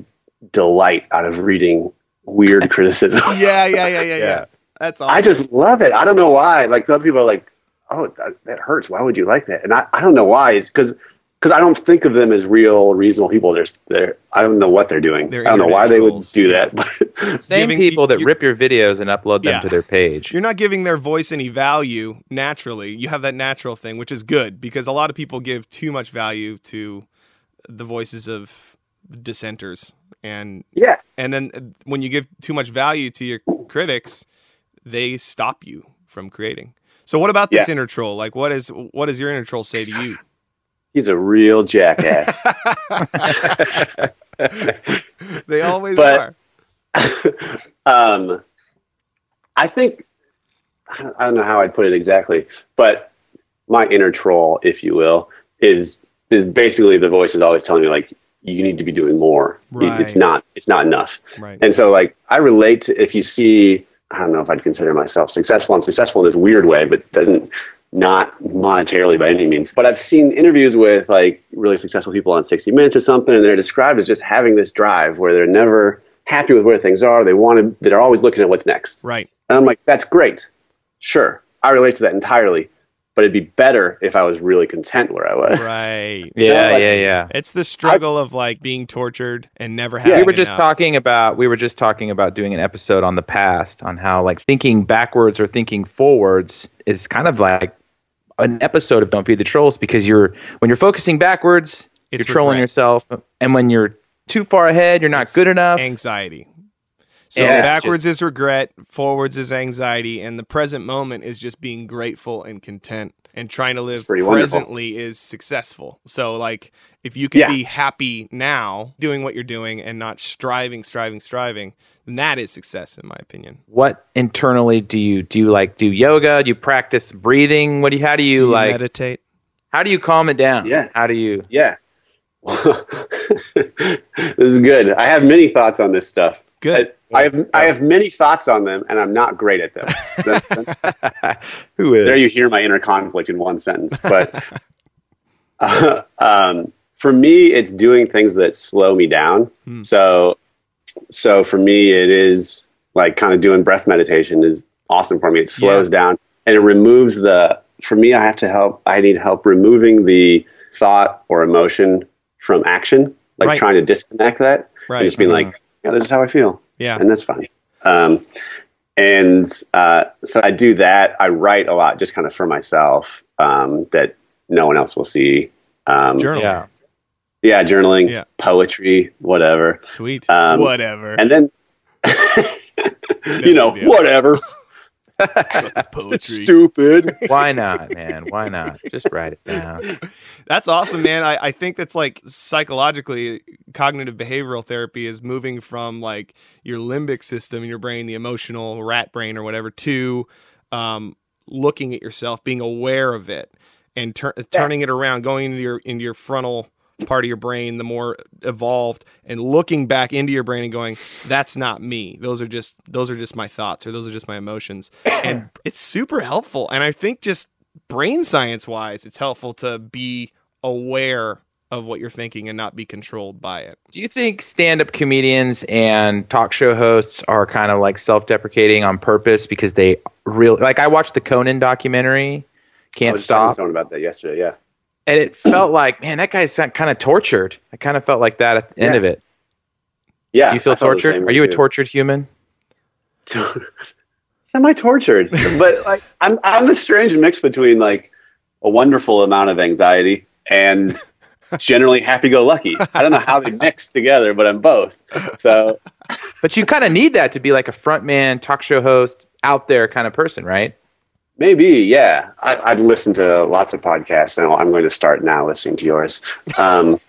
delight out of reading weird [laughs] criticism. Yeah. Yeah. Yeah. Yeah. Yeah. Yeah. That's awesome. I just love it. I don't know why. Like other people are like, "Oh, that, that hurts. Why would you like that?" And I, I don't know why. It's because because I don't think of them as real, reasonable people. They're, they're I don't know what they're doing. They're I don't know why they would trolls. do that. [laughs] But Same Giving- people that you- rip your videos and upload them Yeah. to their page. You're not giving their voice any value naturally. You have that natural thing, which is good because a lot of people give too much value to the voices of dissenters. And yeah, and then uh, when you give too much value to your critics, they stop you from creating. So what about this Yeah. inner troll? Like what is what does your inner troll say to you? he's a real jackass. [laughs] [laughs] They always But- are. [laughs] um, I think I don't- know how I'd put it exactly, but my inner troll, if you will, is is basically the voice is always telling me like you need to be doing more. It- It's not it's not enough. Right. And so like I relate to if you see I don't know if I'd consider myself successful. I'm successful in this weird way, but doesn't not monetarily by any means. But I've seen interviews with like really successful people on 60 Minutes or something, and they're described as just having this drive where they're never happy with where things are. They want to. They're always looking at what's next. Right. And I'm like, that's great. Sure, I relate to that entirely. But it'd be better if I was really content where I was. Right. [laughs] yeah, like- yeah, yeah. It's the struggle of like being tortured and never Yeah. having we were just talking about we were just talking about doing an episode on the past on how like thinking backwards or thinking forwards is kind of like an episode of Don't Feed the Trolls because you're when you're focusing backwards, It's you're trolling regret. yourself, and when you're too far ahead, you're not good enough. anxiety. So Yeah, backwards just- is regret, forwards is anxiety, and the present moment is just being grateful and content and trying to live pretty wonderful. presently is successful. So like if you can Yeah. be happy now doing what you're doing and not striving, striving, striving, then that is success in my opinion. What internally do you do? You like do yoga? Do you practice breathing? What do you? How do you, Do you like? meditate? how do you calm it down? Yeah. How do you? Yeah. [laughs] this is good. I have many thoughts on this stuff. Good. I, I have I have many thoughts on them, and I'm not great at them. That's- [laughs] Who is? there you hear my inner conflict in one sentence. But [laughs] uh, um, for me, it's doing things that slow me down. So, so for me, it is like kind of doing breath meditation is awesome for me. It slows down and it removes the. For me, I have to help. I need help removing the thought or emotion from action, like Right. trying to disconnect that Right. and just being like, yeah, this is how I feel, Yeah. and that's fine. Um, and uh, so I do that. I write a lot, just kind of for myself, um, that no one else will see. Um, Journal. Yeah. yeah, journaling, Yeah. poetry, whatever. Sweet. Um, Whatever. And then, [laughs] you know, whatever. [laughs] Poetry. Stupid. [laughs] Why not, man? Why not? Just write it down. [laughs] That's awesome, man. I, I think that's like psychologically, cognitive behavioral therapy is moving from like your limbic system in your brain, the emotional rat brain or whatever, to um, looking at yourself, being aware of it, and tur- turning it around, going into your into your frontal part of your brain, the more evolved, and looking back into your brain and going, "That's not me. Those are just those are just my thoughts, or those are just my emotions." [coughs] and it's super helpful. And I think just brain science wise, it's helpful to be aware of what you're thinking and not be controlled by it. Do you think stand-up comedians and talk show hosts are kind of like self-deprecating on purpose because they really like? I watched the Conan documentary, Can't oh, was talking Stop, someone about that yesterday. Yeah. And it felt like, man, that guy's kind of tortured. I kind of felt like that at the end of it. Yeah. Do you feel I felt the tortured? Are you a tortured human? [laughs] Am I tortured, but like I'm I'm a strange mix between like a wonderful amount of anxiety and [laughs] generally happy go lucky. I don't know how they [laughs] mix together, but I'm both. So But you kind of need that to be like a front man, talk show host, out there kind of person, right? Maybe, yeah. I, I've listened to lots of podcasts, and I'm going to start now listening to yours. Um,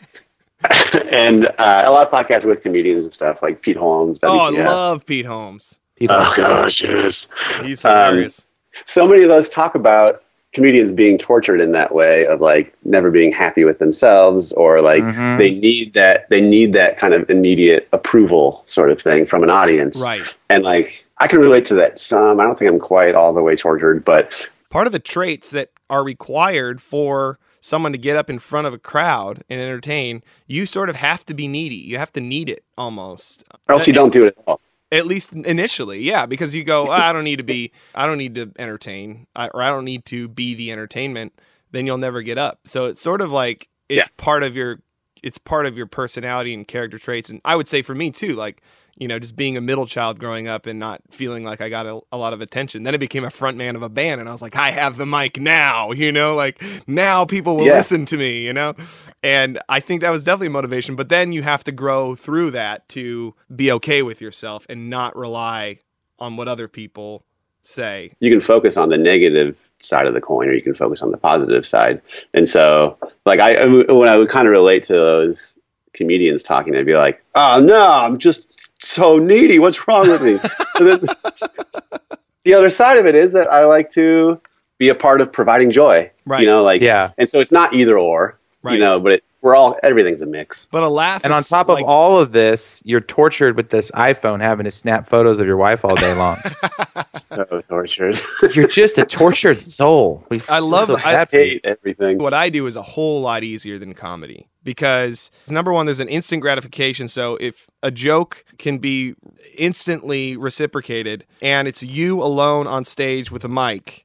[laughs] and uh, a lot of podcasts with comedians and stuff like Pete Holmes. Oh, I love Pete Holmes. People, Oh gosh, yes. He's Um, hilarious. so many of those talk about comedians being tortured in that way of like never being happy with themselves or like Mhm. they need that they need that kind of immediate approval sort of thing from an audience right. and like i can relate to that some i don't think i'm quite all the way tortured but Part of the traits that are required for someone to get up in front of a crowd and entertain, you sort of have to be needy. You have to need it almost. or else you don't do it at all At least initially, yeah, because you go, "Ah, I don't need to be, I don't need to entertain, I, or I don't need to be the entertainment. Then you'll never get up. So it's sort of like it's part of your, it's part of your personality and character traits. And I would say for me too, like you know, just being a middle child growing up and not feeling like I got a, a lot of attention. Then I became a front man of a band, and I was like, I have the mic now. [laughs] You know, like now people will Yeah. listen to me. You know, and I think that was definitely motivation. But then you have to grow through that to be okay with yourself and not rely on what other people say. you can focus on the negative side of the coin or you can focus on the positive side and so like i when i would kind of relate to those comedians talking i'd be like oh no i'm just so needy what's wrong with me [laughs] And then, the other side of it is that i like to be a part of providing joy Right. you know like Yeah. and so it's not either or Right. you know but it, we're all everything's a mix But a laugh, and on top like- of all of this, you're tortured with this iPhone having to snap photos of your wife all day long. [laughs] so tortured you're just a [laughs] tortured soul. We I love- so I bad for hate everything what I do is a whole lot easier than comedy because number one, there's an instant gratification. So if a joke can be instantly reciprocated and it's you alone on stage with a mic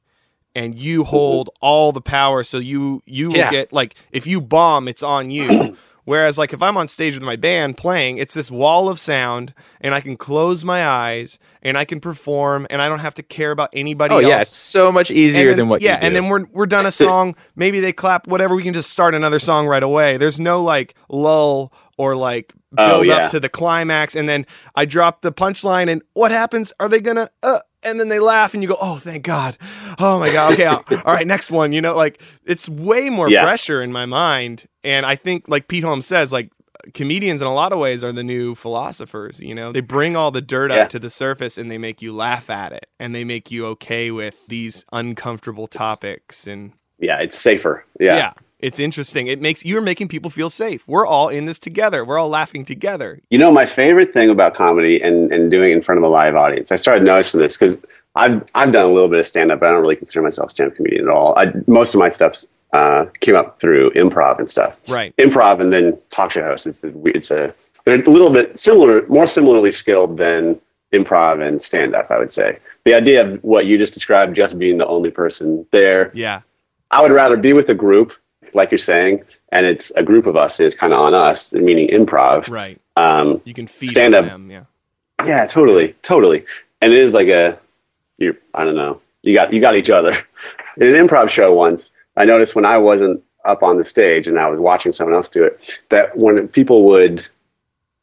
and you hold all the power, so you you will Yeah. get like if you bomb, it's on you. [clears throat] Whereas, like, if I'm on stage with my band playing, it's this wall of sound, and I can close my eyes and I can perform, and I don't have to care about anybody Oh else. yeah, it's so much easier then- than what yeah, you do. and then we're we're done a song. Maybe they clap, whatever. We can just start another song right away. There's no like lull or like Oh, build yeah. up to the climax, and then I drop the punchline, and what happens? Are they gonna? Uh, and then they laugh, and you go, "Oh, thank God! Oh my God! Okay, all right, next one." You know, like it's way more Yeah. pressure in my mind, and I think, like Pete Holmes says, like comedians in a lot of ways are the new philosophers you know they bring all the dirt Yeah. up to the surface and they make you laugh at it and they make you okay with these uncomfortable topics and yeah it's safer yeah. yeah. It's interesting it makes you're making people feel safe we're all in this together we're all laughing together You know, my favorite thing about comedy and, and doing it in front of a live audience, I started noticing this because I've, I've done a little bit of stand up, but I don't really consider myself a stand up comedian at all. I, most of my stuff uh, came up through improv and stuff. right Improv and then talk show hosts. It's a, it's a, they're a little bit similar, more similarly skilled than improv and stand up, I would say. The idea of what you just described, just being the only person there, yeah I would rather be with a group, like you're saying, and it's a group of us is kind of on us, meaning improv. right Um, you can feed Stand up. them yeah Yeah, totally, totally. And it is like a, you. I don't know. You got you got each other. In an improv show once, I noticed when I wasn't up on the stage and I was watching someone else do it, that when people would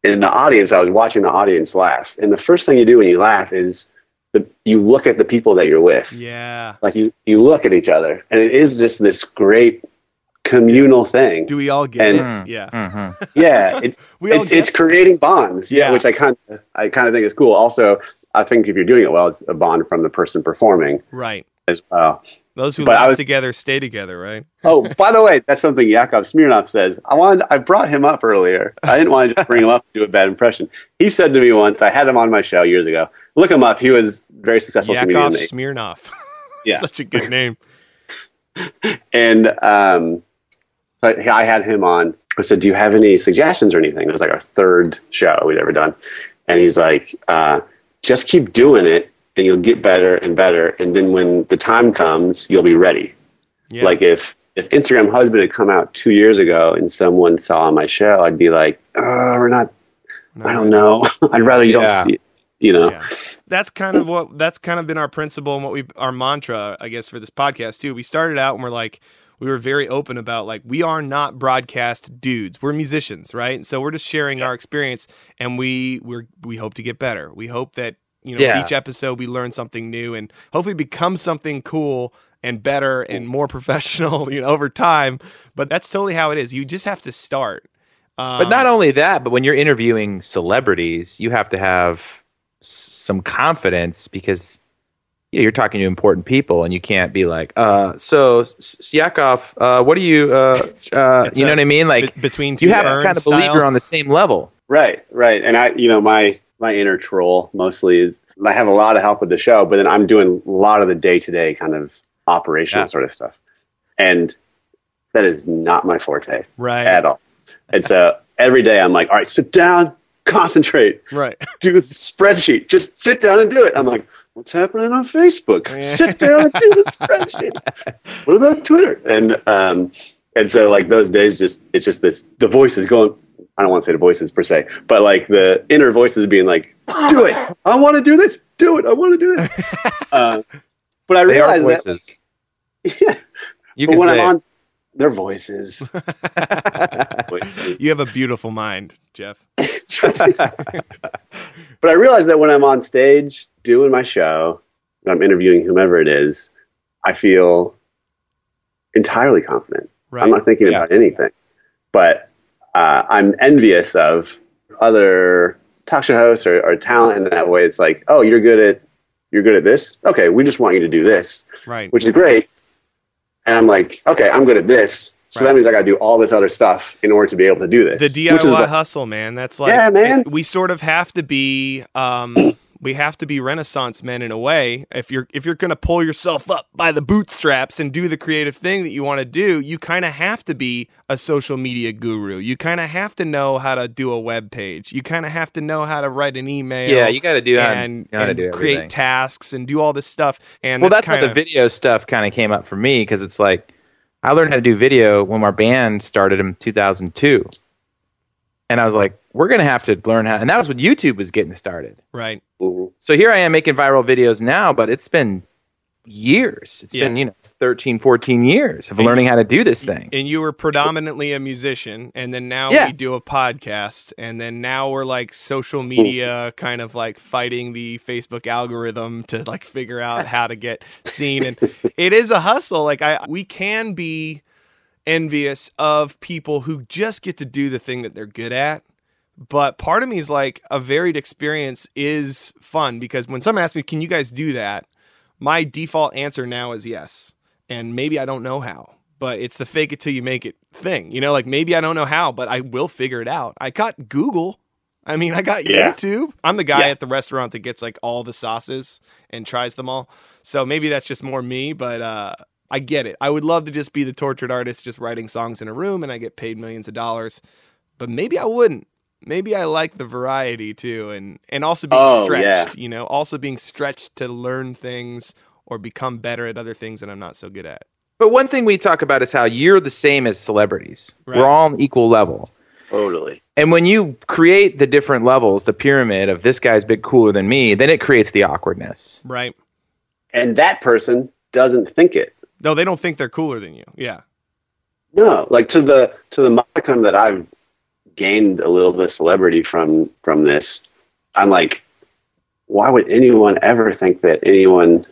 in the audience, I was watching the audience laugh. And the first thing you do when you laugh is the, you look at the people that you're with. Yeah. Like you, you look at each other, and it is just this great communal thing. Do we all get And- it? Yeah. Mm-hmm. yeah, [laughs] it's We all it's, get it's creating bonds. Yeah, Yeah. which I kind of I kind of think is cool. Also, I think if you're doing it well, it's a bond from the person performing Right. as well. Those who But I laugh was- together stay together, right? Oh, [laughs] by the way, that's something Yakov Smirnoff says. I wanted, I brought him up earlier. I didn't want to just bring him up and do a bad impression. He said to me once, I had him on my show years ago. Look him up. He was very successful Yakov comedian. Smirnoff. [laughs] Yeah. Such a good name. And um, so I I had him on. I said, "Do you have any suggestions or anything?" It was like our third show we'd ever done, and he's like, uh, "Just keep doing it, and you'll get better and better. And then when the time comes, you'll be ready." Yeah. Like if if Instagram Husband had come out two years ago and someone saw my show, I'd be like, "Oh, we're not. I don't know. [laughs] I'd rather you don't see it." You know? Yeah. That's kind of what that's kind of been our principle and what we our mantra, I guess, for this podcast too. We started out and we're like we were very open about like we are not broadcast dudes. We're musicians, right? So we're just sharing our experience and we we're we hope to get better. We hope that you know Yeah. each episode we learn something new and hopefully become something cool and better and more [laughs] professional, you know, over time. But that's totally how it is. You just have to start. Um, But not only that, but when you're interviewing celebrities, you have to have some confidence because you know, you're talking to important people, and you can't be like, uh, "So, S- S- uh, what do you, uh, [laughs] uh, you know a what I mean?" Like, be- between two you have to kind of believe style. you're on the same level. Right, right. And I, you know, my my inner troll mostly is I have a lot of help with the show, but then I'm doing a lot of the day to day kind of operational Yeah. sort of stuff, and that is not my forte right. at all. And so every day I'm like, all right, sit down, concentrate, Right. do the spreadsheet, just sit down and do it. I'm like, what's happening on Facebook? Yeah. Sit down and do the spreadsheet. [laughs] what about Twitter? And um, and so like those days, just it's just this the voice is going. I don't want to say the voices per se, but like the inner voices being like, do it. I want to do this. Do it. I want to do it. [laughs] uh, but I They are realize that voices. [laughs] yeah, You but can when say I'm it. on their voices, [laughs] voices. You have a beautiful mind, Jeff. [laughs] But I realize that when I'm on stage doing my show, and I'm interviewing whomever it is, I feel entirely confident. Right. I'm not thinking Yeah. about anything. But uh, I'm envious of other talk show hosts or, or talent in that way. It's like, oh, you're good at you're good at this. Okay, we just want you to do this, right. which is great. And I'm like, okay, I'm good at this. So Right. that means I got to do all this other stuff in order to be able to do this. the DIY hustle, man. That's like Yeah, man. it- we sort of have to be um [clears throat] we have to be renaissance men in a way. If you're if you're going to pull yourself up by the bootstraps and do the creative thing that you want to do, you kind of have to be a social media guru. You kind of have to know how to do a web page. You kind of have to know how to write an email. yeah, you got to do how, and, how to do create tasks and do all this stuff. And well, that's how kinda, the video stuff kind of came up for me because it's like I learned how to do video when our band started in 2002, and I was like, we're gonna have to learn how, and that was when YouTube was getting started. right. So here I am making viral videos now, but it's been years. It's Yeah. been you know 13, 14 years of And- learning how to do this thing. and you were predominantly a musician and then now Yeah. we do a podcast and then now we're like social media kind of like fighting the facebook algorithm to like figure out how to get seen and [laughs] it is a hustle like i we can be envious of people who just get to do the thing that they're good at but part of me is like a varied experience is fun because when someone asks me can you guys do that my default answer now is yes and maybe I don't know how, but it's the fake it till you make it thing. You know, like maybe I don't know how, but I will figure it out. I got Google. I mean, I got Yeah. YouTube. I'm the guy Yeah. at the restaurant that gets like all the sauces and tries them all. So maybe that's just more me, but uh I get it. I would love to just be the tortured artist just writing songs in a room and I get paid millions of dollars. But maybe I wouldn't. Maybe I like the variety too and and also being Oh, stretched, yeah. you know, also being stretched to learn things or become better at other things that I'm not so good at. But one thing we talk about is how you're the same as celebrities. Right. We're all on equal level. totally. And when you create the different levels, the pyramid of this guy's big cooler than me, then it creates the awkwardness. Right. And that person doesn't think it. No, they don't think they're cooler than you. Yeah. No, like to the to the modicum that I've gained a little bit of celebrity from from this, I'm like, why would anyone ever think that anyone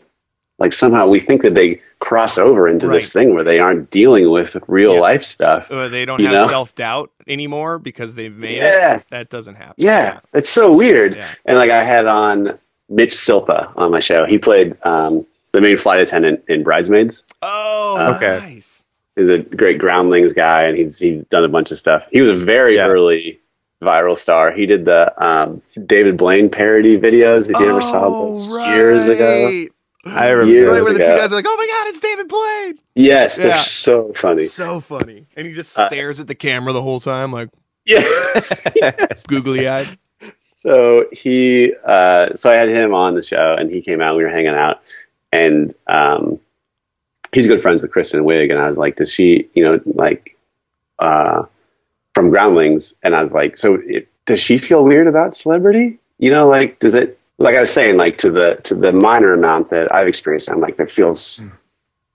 like somehow we think that they cross over into Right. this thing where they aren't dealing with real Yeah. life stuff. Uh, they don't have know? self doubt anymore because they've made Yeah. it. That doesn't happen. Yeah, it's so weird. Yeah. And like I had on Mitch Silpa on my show. He played um, the main flight attendant in Bridesmaids. Oh, Okay. nice. He's a great groundlings guy, and he's he's done a bunch of stuff. He was a very Yeah. early viral star. He did the um, David Blaine parody videos. If you ever saw Oh, those years ago. I remember. Years Right, where the two guys are like, "Oh my god, it's David Blaine!" yes, they're so funny. So funny, and he just Uh, stares at the camera the whole time, like Yeah. [laughs] googly eyed. so he uh so i had him on the show and he came out we were hanging out and um he's good friends with kristen wiig and i was like does she you know like uh from groundlings and i was like so it, does she feel weird about celebrity you know like does it like i was saying like to the to the minor amount that i've experienced i'm like that feels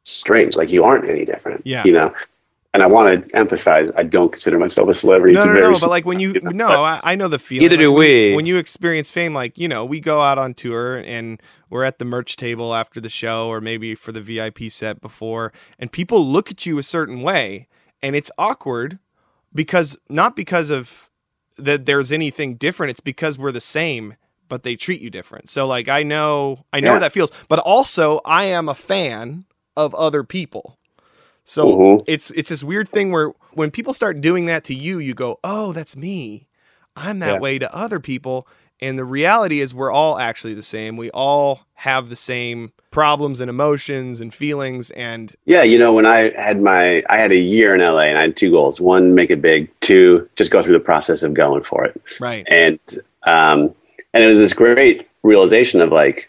strange like you aren't any different Yeah. you know and i want to emphasize i don't consider myself a celebrity No, It's no, no. But like when you, you [laughs] know, no, I, I know the feeling. Either do Like, when- we. When you experience fame, like you know, we go out on tour and we're at the merch table after the show, or maybe for the VIP set before, and people look at you a certain way, and it's awkward because not because of that there's anything different. It's because we're the same, but they treat you different. So like I know, I know Yeah. that feels, but also I am a fan of other people. So Mhm. it's it's this weird thing where when people start doing that to you, you go, "Oh, that's me. I'm that Yeah. way to other people." And the reality is we're all actually the same. We all have the same problems and emotions and feelings and Yeah, you know, when I had my, I had a year in LA and I had two goals. One, make it big. Two, just go through the process of going for it. right. And, um, and it was this great realization of like,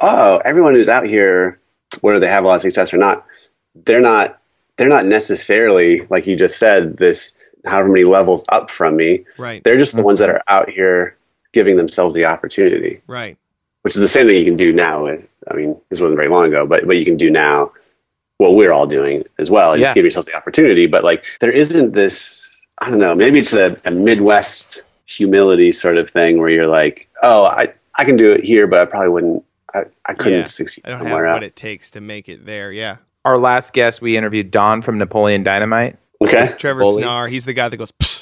oh, everyone who's out here, whether they have a lot of success or not, they're not, they're not necessarily, like you just said, this however many levels up from me. Right. They're just the ones that are out here giving themselves the opportunity Right. which is the same thing you can do now. With, I mean, this wasn't very long ago, but but you can do now what we're all doing as well. Yeah. Just give yourselves the opportunity. But like, there isn't this. I don't know. Maybe it's a, a Midwest humility sort of thing where you're like, oh, I I can do it here, but I probably wouldn't. I, I couldn't Yeah. succeed I don't have somewhere else. what it takes to make it there. Yeah. Our last guest, we interviewed Don from Napoleon Dynamite. Okay. Trevor Bully. Snarr, he's the guy that goes "Psst,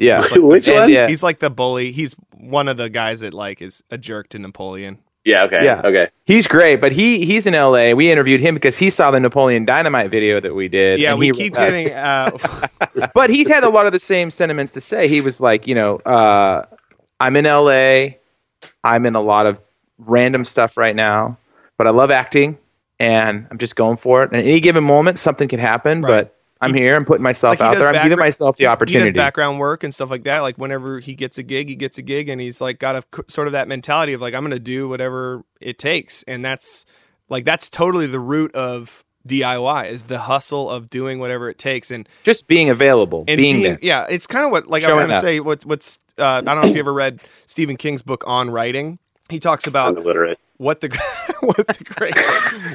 psst, psst." Yeah. [laughs] Which And, one? yeah. He's like the bully. He's one of the guys that like is a jerk to Napoleon. Yeah. Okay. Yeah. Okay. He's great, but he he's in LA. We interviewed him because he saw the Napoleon Dynamite video that we did. Yeah, and we he keep was- getting uh [laughs] [laughs] but he's had a lot of the same sentiments to say. He was like, you know, uh, I'm in LA. I'm in a lot of random stuff right now, but I love acting and I'm just going for it. And at any given moment, something can happen, Right. but I'm here. I'm putting myself like out there. I'm giving myself the he- He opportunity. does background work and stuff like that. Like whenever he gets a gig, he gets a gig, and he's like got a sort of that mentality of like I'm going to do whatever it takes, and that's like that's totally the root of DIY is the hustle of doing whatever it takes, and just being available, and being, there. yeah, it's kind of what like I was going to say. What what's uh, I don't know if you ever read Stephen King's book on writing. He talks about what the [laughs] what the great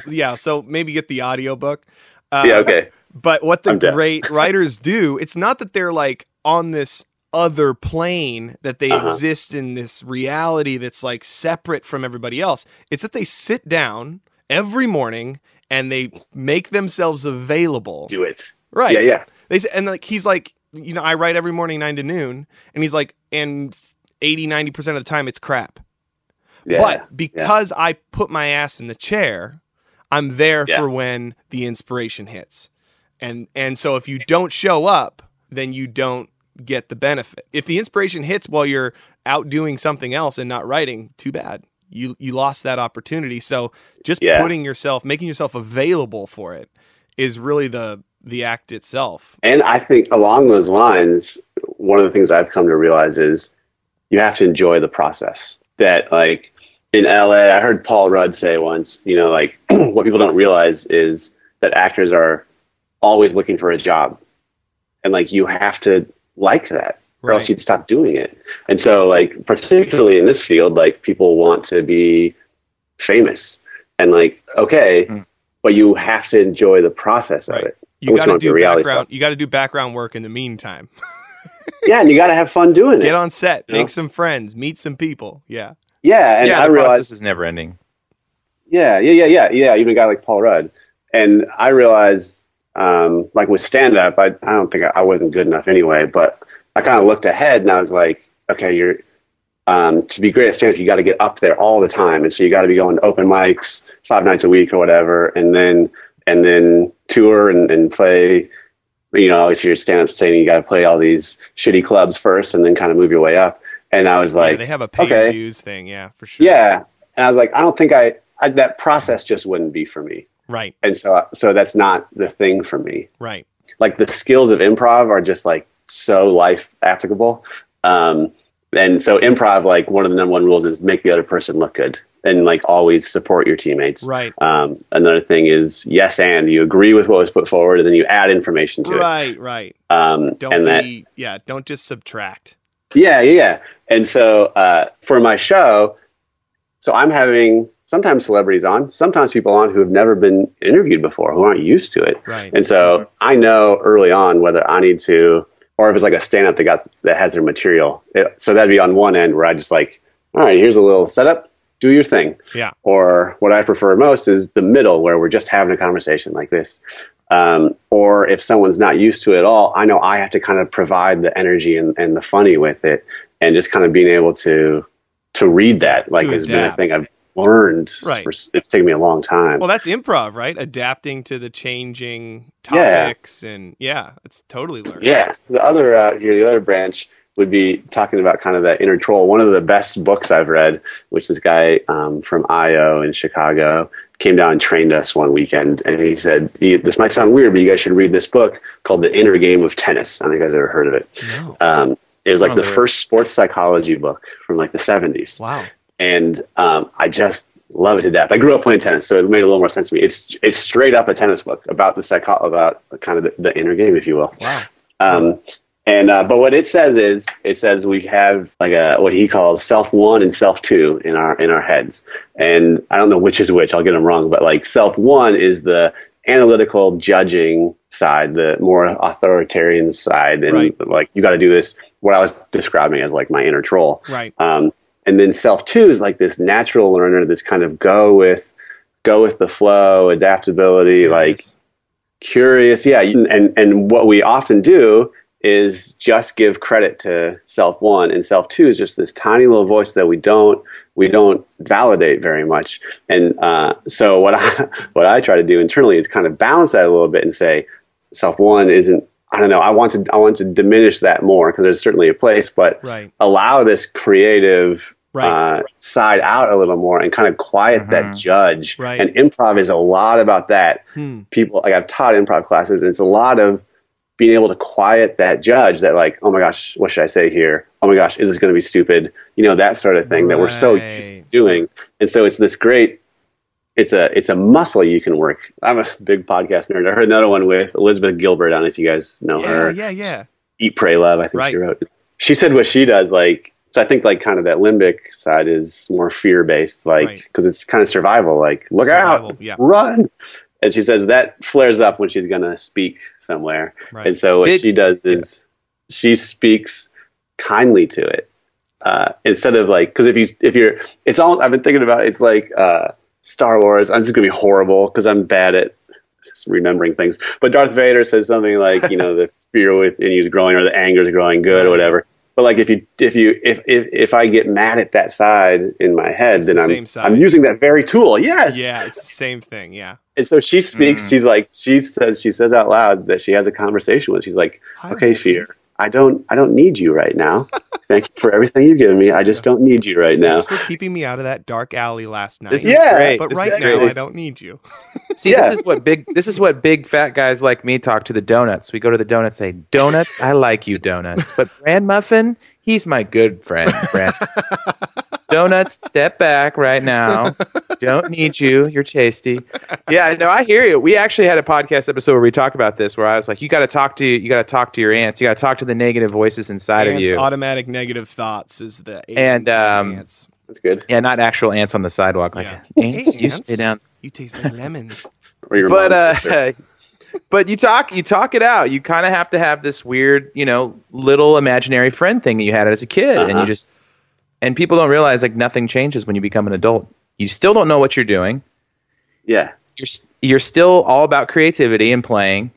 yeah. So maybe get the audiobook. Uh, Yeah. Okay. But what the great [laughs] writers do, it's not that they're like on this other plane that they Uh-huh. exist in this reality that's like separate from everybody else. It's that they sit down every morning and they make themselves available. Do it. Right. Yeah. Yeah. They say, and like he's like, you know, I write every morning 9 to noon and he's like and 80 90% of the time it's crap. Yeah. But because I put my ass in the chair, I'm there Yeah. for when the inspiration hits. And and so if you don't show up, then you don't get the benefit. If the inspiration hits while you're out doing something else and not writing, too bad. You you lost that opportunity. So just Yeah. putting yourself, making yourself available for it is really the the act itself. And I think along those lines, one of the things I've come to realize is you have to enjoy the process. That like in LA, I heard Paul Rudd say once, you know, like [clears throat] what people don't realize is that actors are always looking for a job. And like you have to like that, or Right. else you'd stop doing it. And so, like particularly in this field, like people want to be famous, and like okay, mm. but you have to enjoy the process Right. of it. You got to do background. stuff? You got to do background work in the meantime. [laughs] Yeah, and you got to have fun doing Get it. Get on set, You know? make some friends, meet some people. Yeah. Yeah, and yeah, I the realized process is never ending. Yeah, yeah, yeah, yeah, yeah. Even a guy like Paul Rudd, and I realized, um, like with stand up, I I don't think I, I wasn't good enough anyway. But I kind of looked ahead and I was like, okay, you're um, to be great at stand up, you got to get up there all the time, and so you got to be going to open mics five nights a week or whatever, and then and then tour and, and play. You know, obviously you're stand up saying you got to play all these shitty clubs first, and then kind of move your way up. And I was like, yeah, they have a pay okay. dues thing. Yeah, for sure. yeah. And I was like, I don't think I, I that process just wouldn't be for me. Right. And so, so that's not the thing for me. Right. Like the skills of improv are just like so life applicable. Um, and so improv, like one of the number one rules is make the other person look good and like always support your teammates. Right. Um, another thing is yes, and you agree with what was put forward and then you add information to it. Right. Right. Um, Don't and that. Yeah. Don't just subtract. Yeah, yeah, yeah. And so uh, for my show, so I'm having sometimes celebrities on, sometimes people on who have never been interviewed before, who aren't used to it. Right. And so I know early on whether I need to, or if it's like a stand up that got that has their material. It- so that'd be on one end where I just like, all right, here's a little setup, do your thing. Yeah. Or what I prefer most is the middle where we're just having a conversation like this. Um, or if someone's not used to it at all, I know I have to kind of provide the energy and, and the funny with it, and just kind of being able to to read that like To has been a thing I've learned. Right. for it's taken me a long time. Well, that's improv, right? Adapting to the changing Yeah. topics, and yeah, it's totally learned. Yeah, the other uh, here, the other branch would be talking about kind of that inner troll. One of the best books I've read, which this guy um, from IO in Chicago came down and trained us one weekend, and he said, "This might sound weird, but you guys should read this book called The Inner Game of Tennis." I don't think you guys ever heard of it. No. Um, it was like the first sports psychology book from like the '70s Wow. And um, I just love it to death. I grew up playing tennis, so it made a little more sense to me. It's it's straight up a tennis book about the psycho about kind of the, the inner game, if you will. Wow. Um, and uh, but what it says is it says we have like a what he calls self one and self two in our in our heads, and I don't know which is which. I'll get them wrong, but like self one is the analytical judging side, the more authoritarian side, and Right. like you got to do this. What I was describing as like my inner troll, Right. um, and then self two is like this natural learner, this kind of go with, go with the flow, adaptability, like Curious. curious. Yeah, and and what we often do is just give credit to self one, and self two is just this tiny little voice that we don't we don't validate very much. And uh, so what I [laughs] what I try to do internally is kind of balance that a little bit and say self one isn't. I don't know. I want to I want to diminish that more because there's certainly a place, but Right. allow this creative Right. uh, side out a little more and kind of quiet that judge. Right. And improv is a lot about that. Hmm. People like I've taught improv classes, and it's a lot of being able to quiet that judge that like, oh my gosh, what should I say here? Oh my gosh, is this going to be stupid? You know that sort of thing that we're so used to doing. And so it's this great. It's a it's a muscle you can work. I'm a big podcast nerd. I heard another one with Elizabeth Gilbert. I don't know if you guys know Yeah. her. Yeah. Yeah. Eat, Pray, Love. I think Right. she wrote. She said what she does, like so. I think like kind of that limbic side is more fear based, like Right. because it's kind of survival. Like look Survival, out, yeah. run. And she says that flares up when she's gonna speak somewhere. Right. And so what Did- she does is she speaks kindly to it uh, instead of like because if you if you're it's all I've been thinking about. It's like uh, Star Wars. I'm just gonna be horrible because I'm bad at just remembering things. But Darth Vader says something like you know the fear within you is growing or the anger is growing good or whatever. But like if you if you if if if I get mad at that side in my head, It's then the I'm. I'm using that very tool. Yes. Yeah. It's the same thing. Yeah. And so she speaks. Mm. She's like she says she says out loud that she has a conversation with. She's like, "Okay, Wolfie." fear. I don't I don't need you right now. [laughs] Thank you for everything you've given me. I just don't need you right now." Thanks for keeping me out of that dark alley last night. This Yeah, great. But This right now, great. I don't need you. [laughs] See, Yeah. this is what big this is what big fat guys like me talk to the donuts. We go to the donuts, say, Donuts, I like you, donuts. But Bran Muffin, he's my good friend. Bran. [laughs] Donuts, step back right now. Don't need you. You're tasty. Yeah, no, I hear you. We actually had a podcast episode where we talked about this, where I was like, you got to talk to you got to talk to your ants. You got to talk to the negative voices inside of you. automatic negative thoughts is the And, um, ants. That's good. yeah, not actual ants on the sidewalk. Like Yeah. ants, Hey, you ants. stay down. You taste like lemons. [laughs] Or your but uh [laughs] but you talk you talk it out you kind of have to have this weird you know little imaginary friend thing that you had as a kid and you Uh-huh. just and people don't realize like nothing changes when you become an adult you still don't know what you're doing yeah, you're you're still all about creativity and playing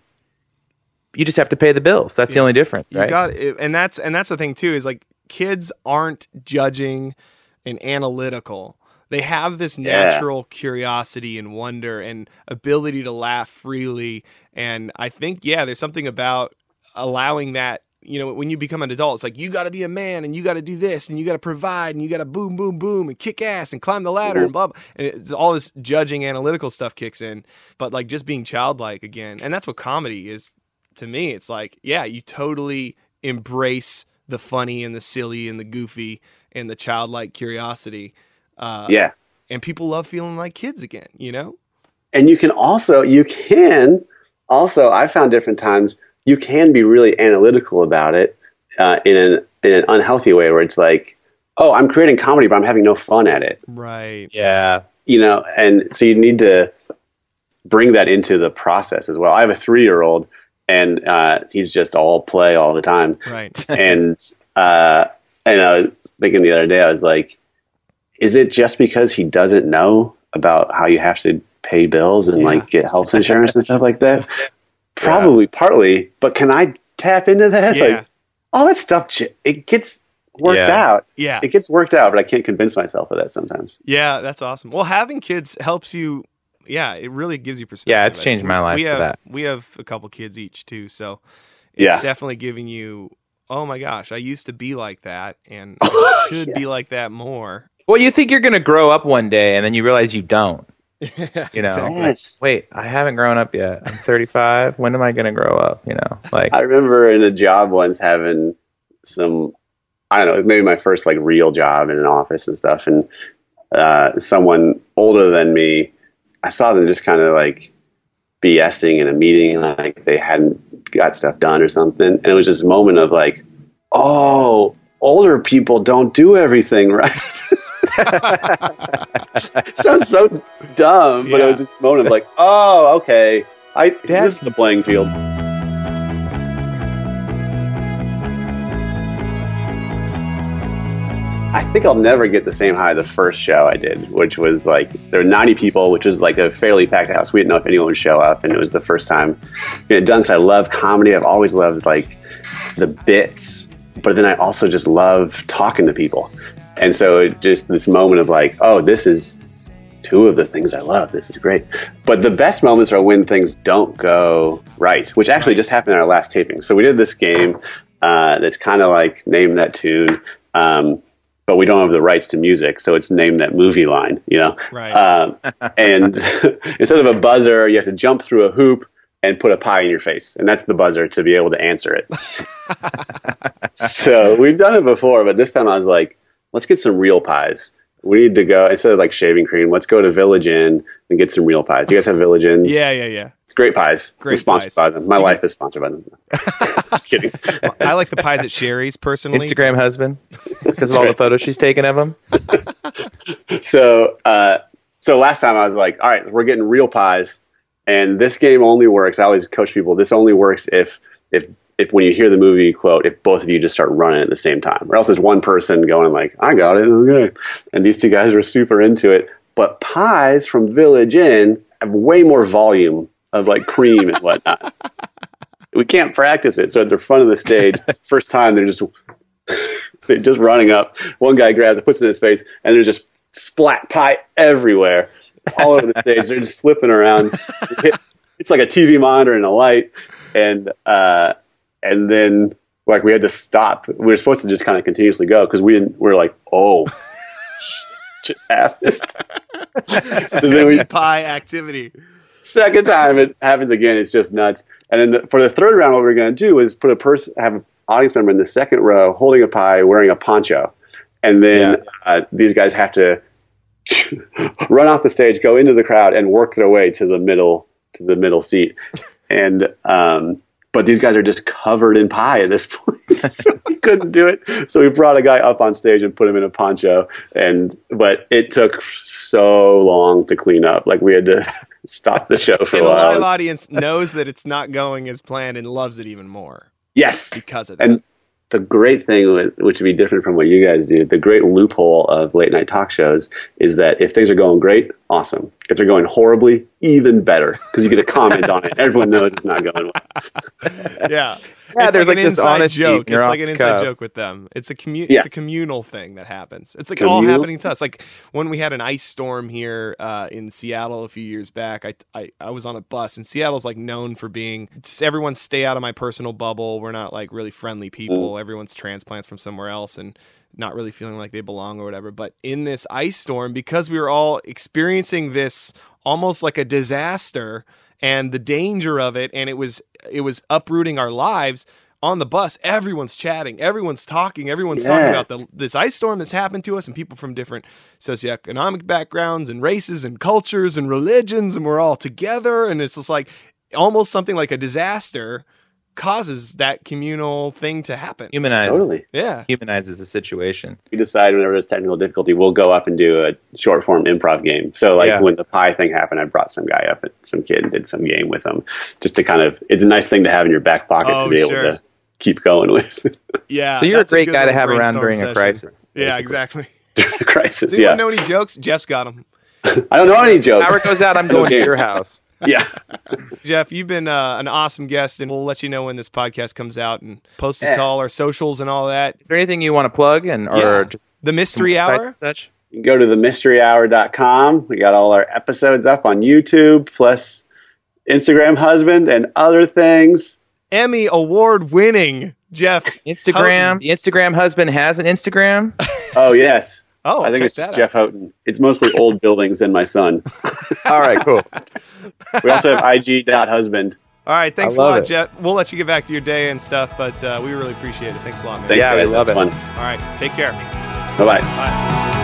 you just have to pay the bills that's the only difference You right got it, and that's and that's the thing too is like kids aren't judging and analytical. They have this Yeah. natural curiosity and wonder and ability to laugh freely. And I think yeah, there's something about allowing that. You know, when you become an adult, it's like you got to be a man and you got to do this and you got to provide and you got to boom, boom, boom and kick ass and climb the ladder and blah, blah. And it's, all this judging analytical stuff kicks in. But like just being childlike again. And that's what comedy is to me. It's like, yeah, you totally embrace the funny and the silly and the goofy and the childlike curiosity. Uh, yeah. And people love feeling like kids again, you know? And you can also you can also I found different times you can be really analytical about it uh, in an in an unhealthy way where it's like, oh, I'm creating comedy, but I'm having no fun at it. Right. yeah you know, and so you need to bring that into the process as well. I have a three year old, and uh, he's just all play all the time. Right. [laughs] [laughs] and uh, and I was thinking the other day, I was like, is it just because he doesn't know about how you have to pay bills and like get health insurance and stuff like that? [laughs] Probably partly, but can I tap into that? Yeah. Like all that stuff, it gets worked Yeah. out. Yeah. It gets worked out, but I can't convince myself of that sometimes. Yeah, that's awesome. Well, having kids helps you. Yeah, it really gives you perspective. Yeah, it's changed my life We for have that. we have a couple kids each too, so it's Yeah. definitely giving you. Oh my gosh, I used to be like that, and I [laughs] should be like that more. well you think you're gonna grow up one day and then you realize you don't [laughs] you know Exactly. Yes. wait i haven't grown up yet i'm 35 when am i gonna grow up you know like I remember in a job once having some, I don't know, maybe my first like real job in an office and stuff. And uh, someone older than me, I saw them just kind of like BSing in a meeting, like they hadn't got stuff done or something. And it was this moment of like, oh, older people don't do everything [laughs] right. [laughs] Sounds so dumb, but Yeah. was just of like, oh, okay. I, Dad- this is the playing field. I think I'll never get the same high the first show I did, which was like there were 90 people, which was like a fairly packed house. We didn't know if anyone would show up, and it was the first time you know. Because I love comedy. I've always loved like the bits, but then I also just love talking to people, and so just this moment of like, oh, this is two of the things I love. This is great. But the best moments are when things don't go right, which actually just happened in our last taping. So we did this game uh, that's kind of like name that tune. Um, but we don't have the rights to music, so it's name that movie line, you know. Right. Um, and [laughs] instead of a buzzer, you have to jump through a hoop and put a pie in your face, and that's the buzzer to be able to answer it. [laughs] so we've done it before, but this time I was like, let's get some real pies. We need to go instead of like shaving cream. Let's go to Village Inn and get some real pies. You guys have Village Inns? Yeah, yeah, yeah. It's great pies. Great We're sponsored pies. by them. My life is sponsored by them. [laughs] Just kidding. I like the pies at Sherry's personally. Instagram husband [laughs] because of all the photos she's taken of him. [laughs] so uh, so last time I was like, all right, we're getting real pies, and this game only works. I always coach people. This only works if if if when you hear the movie quote, if both of you just start running at the same time, or else there's one person going like, I got it, okay, and these two guys [laughs] were super into it. But pies from Village Inn have way more volume of like cream and whatnot. We can't practice it, so at the front of the stage, [laughs] first time they're just [laughs] they're just running up. One guy grabs it, puts it in his face, and there's just splat pie everywhere, all over the stage. They're just slipping around. It's like a TV monitor and a light, and uh, and then like we had to stop. We were supposed to just kind of continuously go because we didn't. We are like, oh, [laughs] just happened. so [laughs] then we pie activity. second time it happens again, it's just nuts. And then the, for the third round, what we're going to do is put a person, have an audience member in the second row holding a pie, wearing a poncho, and then uh, these guys have to [laughs] run off the stage, go into the crowd, and work their way to the middle to the middle seat. And um, but these guys are just covered in pie at this [laughs] point, [laughs] so we couldn't do it. So we brought a guy up on stage and put him in a poncho, and but it took so long to clean up. Like we had to [laughs] stop the show for And a a live audience knows that it's not going as planned and loves it even more Yes, because of that. And the great thing, which would be different from what you guys do, the great loophole of late night talk shows is that if things are going great, awesome. If they're going horribly, even better because you get a comment on it. Everyone knows it's not going well. [laughs] yeah. Yeah, It's there's like an this inside honesty, joke. It's like an inside cuff. joke with them. It's a commu- Yeah. it's a communal thing that happens. It's like all happening to us. Like when we had an ice storm here uh, in Seattle a few years back. I, I I was on a bus and Seattle's like known for being just everyone stay out of my personal bubble. We're not like really friendly people. Everyone's transplants from somewhere else and not really feeling like they belong or whatever. But in this ice storm, because we were all experiencing this almost like a disaster and the danger of it, and it was it was uprooting our lives. On the bus, everyone's chatting, everyone's talking, everyone's talking about the, this ice storm that's happened to us, and people from different socioeconomic backgrounds and races and cultures and religions, and we're all together. And it's just like almost something like a disaster causes that communal thing to happen. Humanize, Totally. Yeah. humanizes the situation. We decide whenever there's technical difficulty, we'll go up and do a short form improv game. So, like Yeah. when the pie thing happened, I brought some guy up, and some kid, and did some game with him, just to kind of. It's a nice thing to have in your back pocket Oh, to be able sure. to keep going with [laughs] Yeah. So you're a great good guy to have around brainstorm during a session. crisis. Yeah, exactly. [laughs] during a crisis. Does anyone Yeah, know any jokes? Jeff's got them. [laughs] I don't know any jokes. Power goes out. I'm going to your house. Yeah. [laughs] Jeff, you've been uh, an awesome guest, and we'll let you know when this podcast comes out and post it Yeah. to all our socials and all that. Is there anything you want to plug and or Yeah. just The Mystery Hour. and such? You can go to themysteryhour.com. We got all our episodes up on YouTube, plus Instagram husband and other things. Emmy award winning Jeff. Instagram. Houghton. The Instagram husband has an Instagram. [laughs] Oh, yes. Oh, I think it's just that out. Jeff Houghton. It's mostly old buildings and my son. [laughs] All right, cool. We also have IG.husband. All right, thanks a love lot, it. Jeff. We'll let you get back to your day and stuff, but uh, we really appreciate it. Thanks a lot, man. Thanks, Yeah, we guys. love That's it. fun. All right, take care. Bye bye. Bye.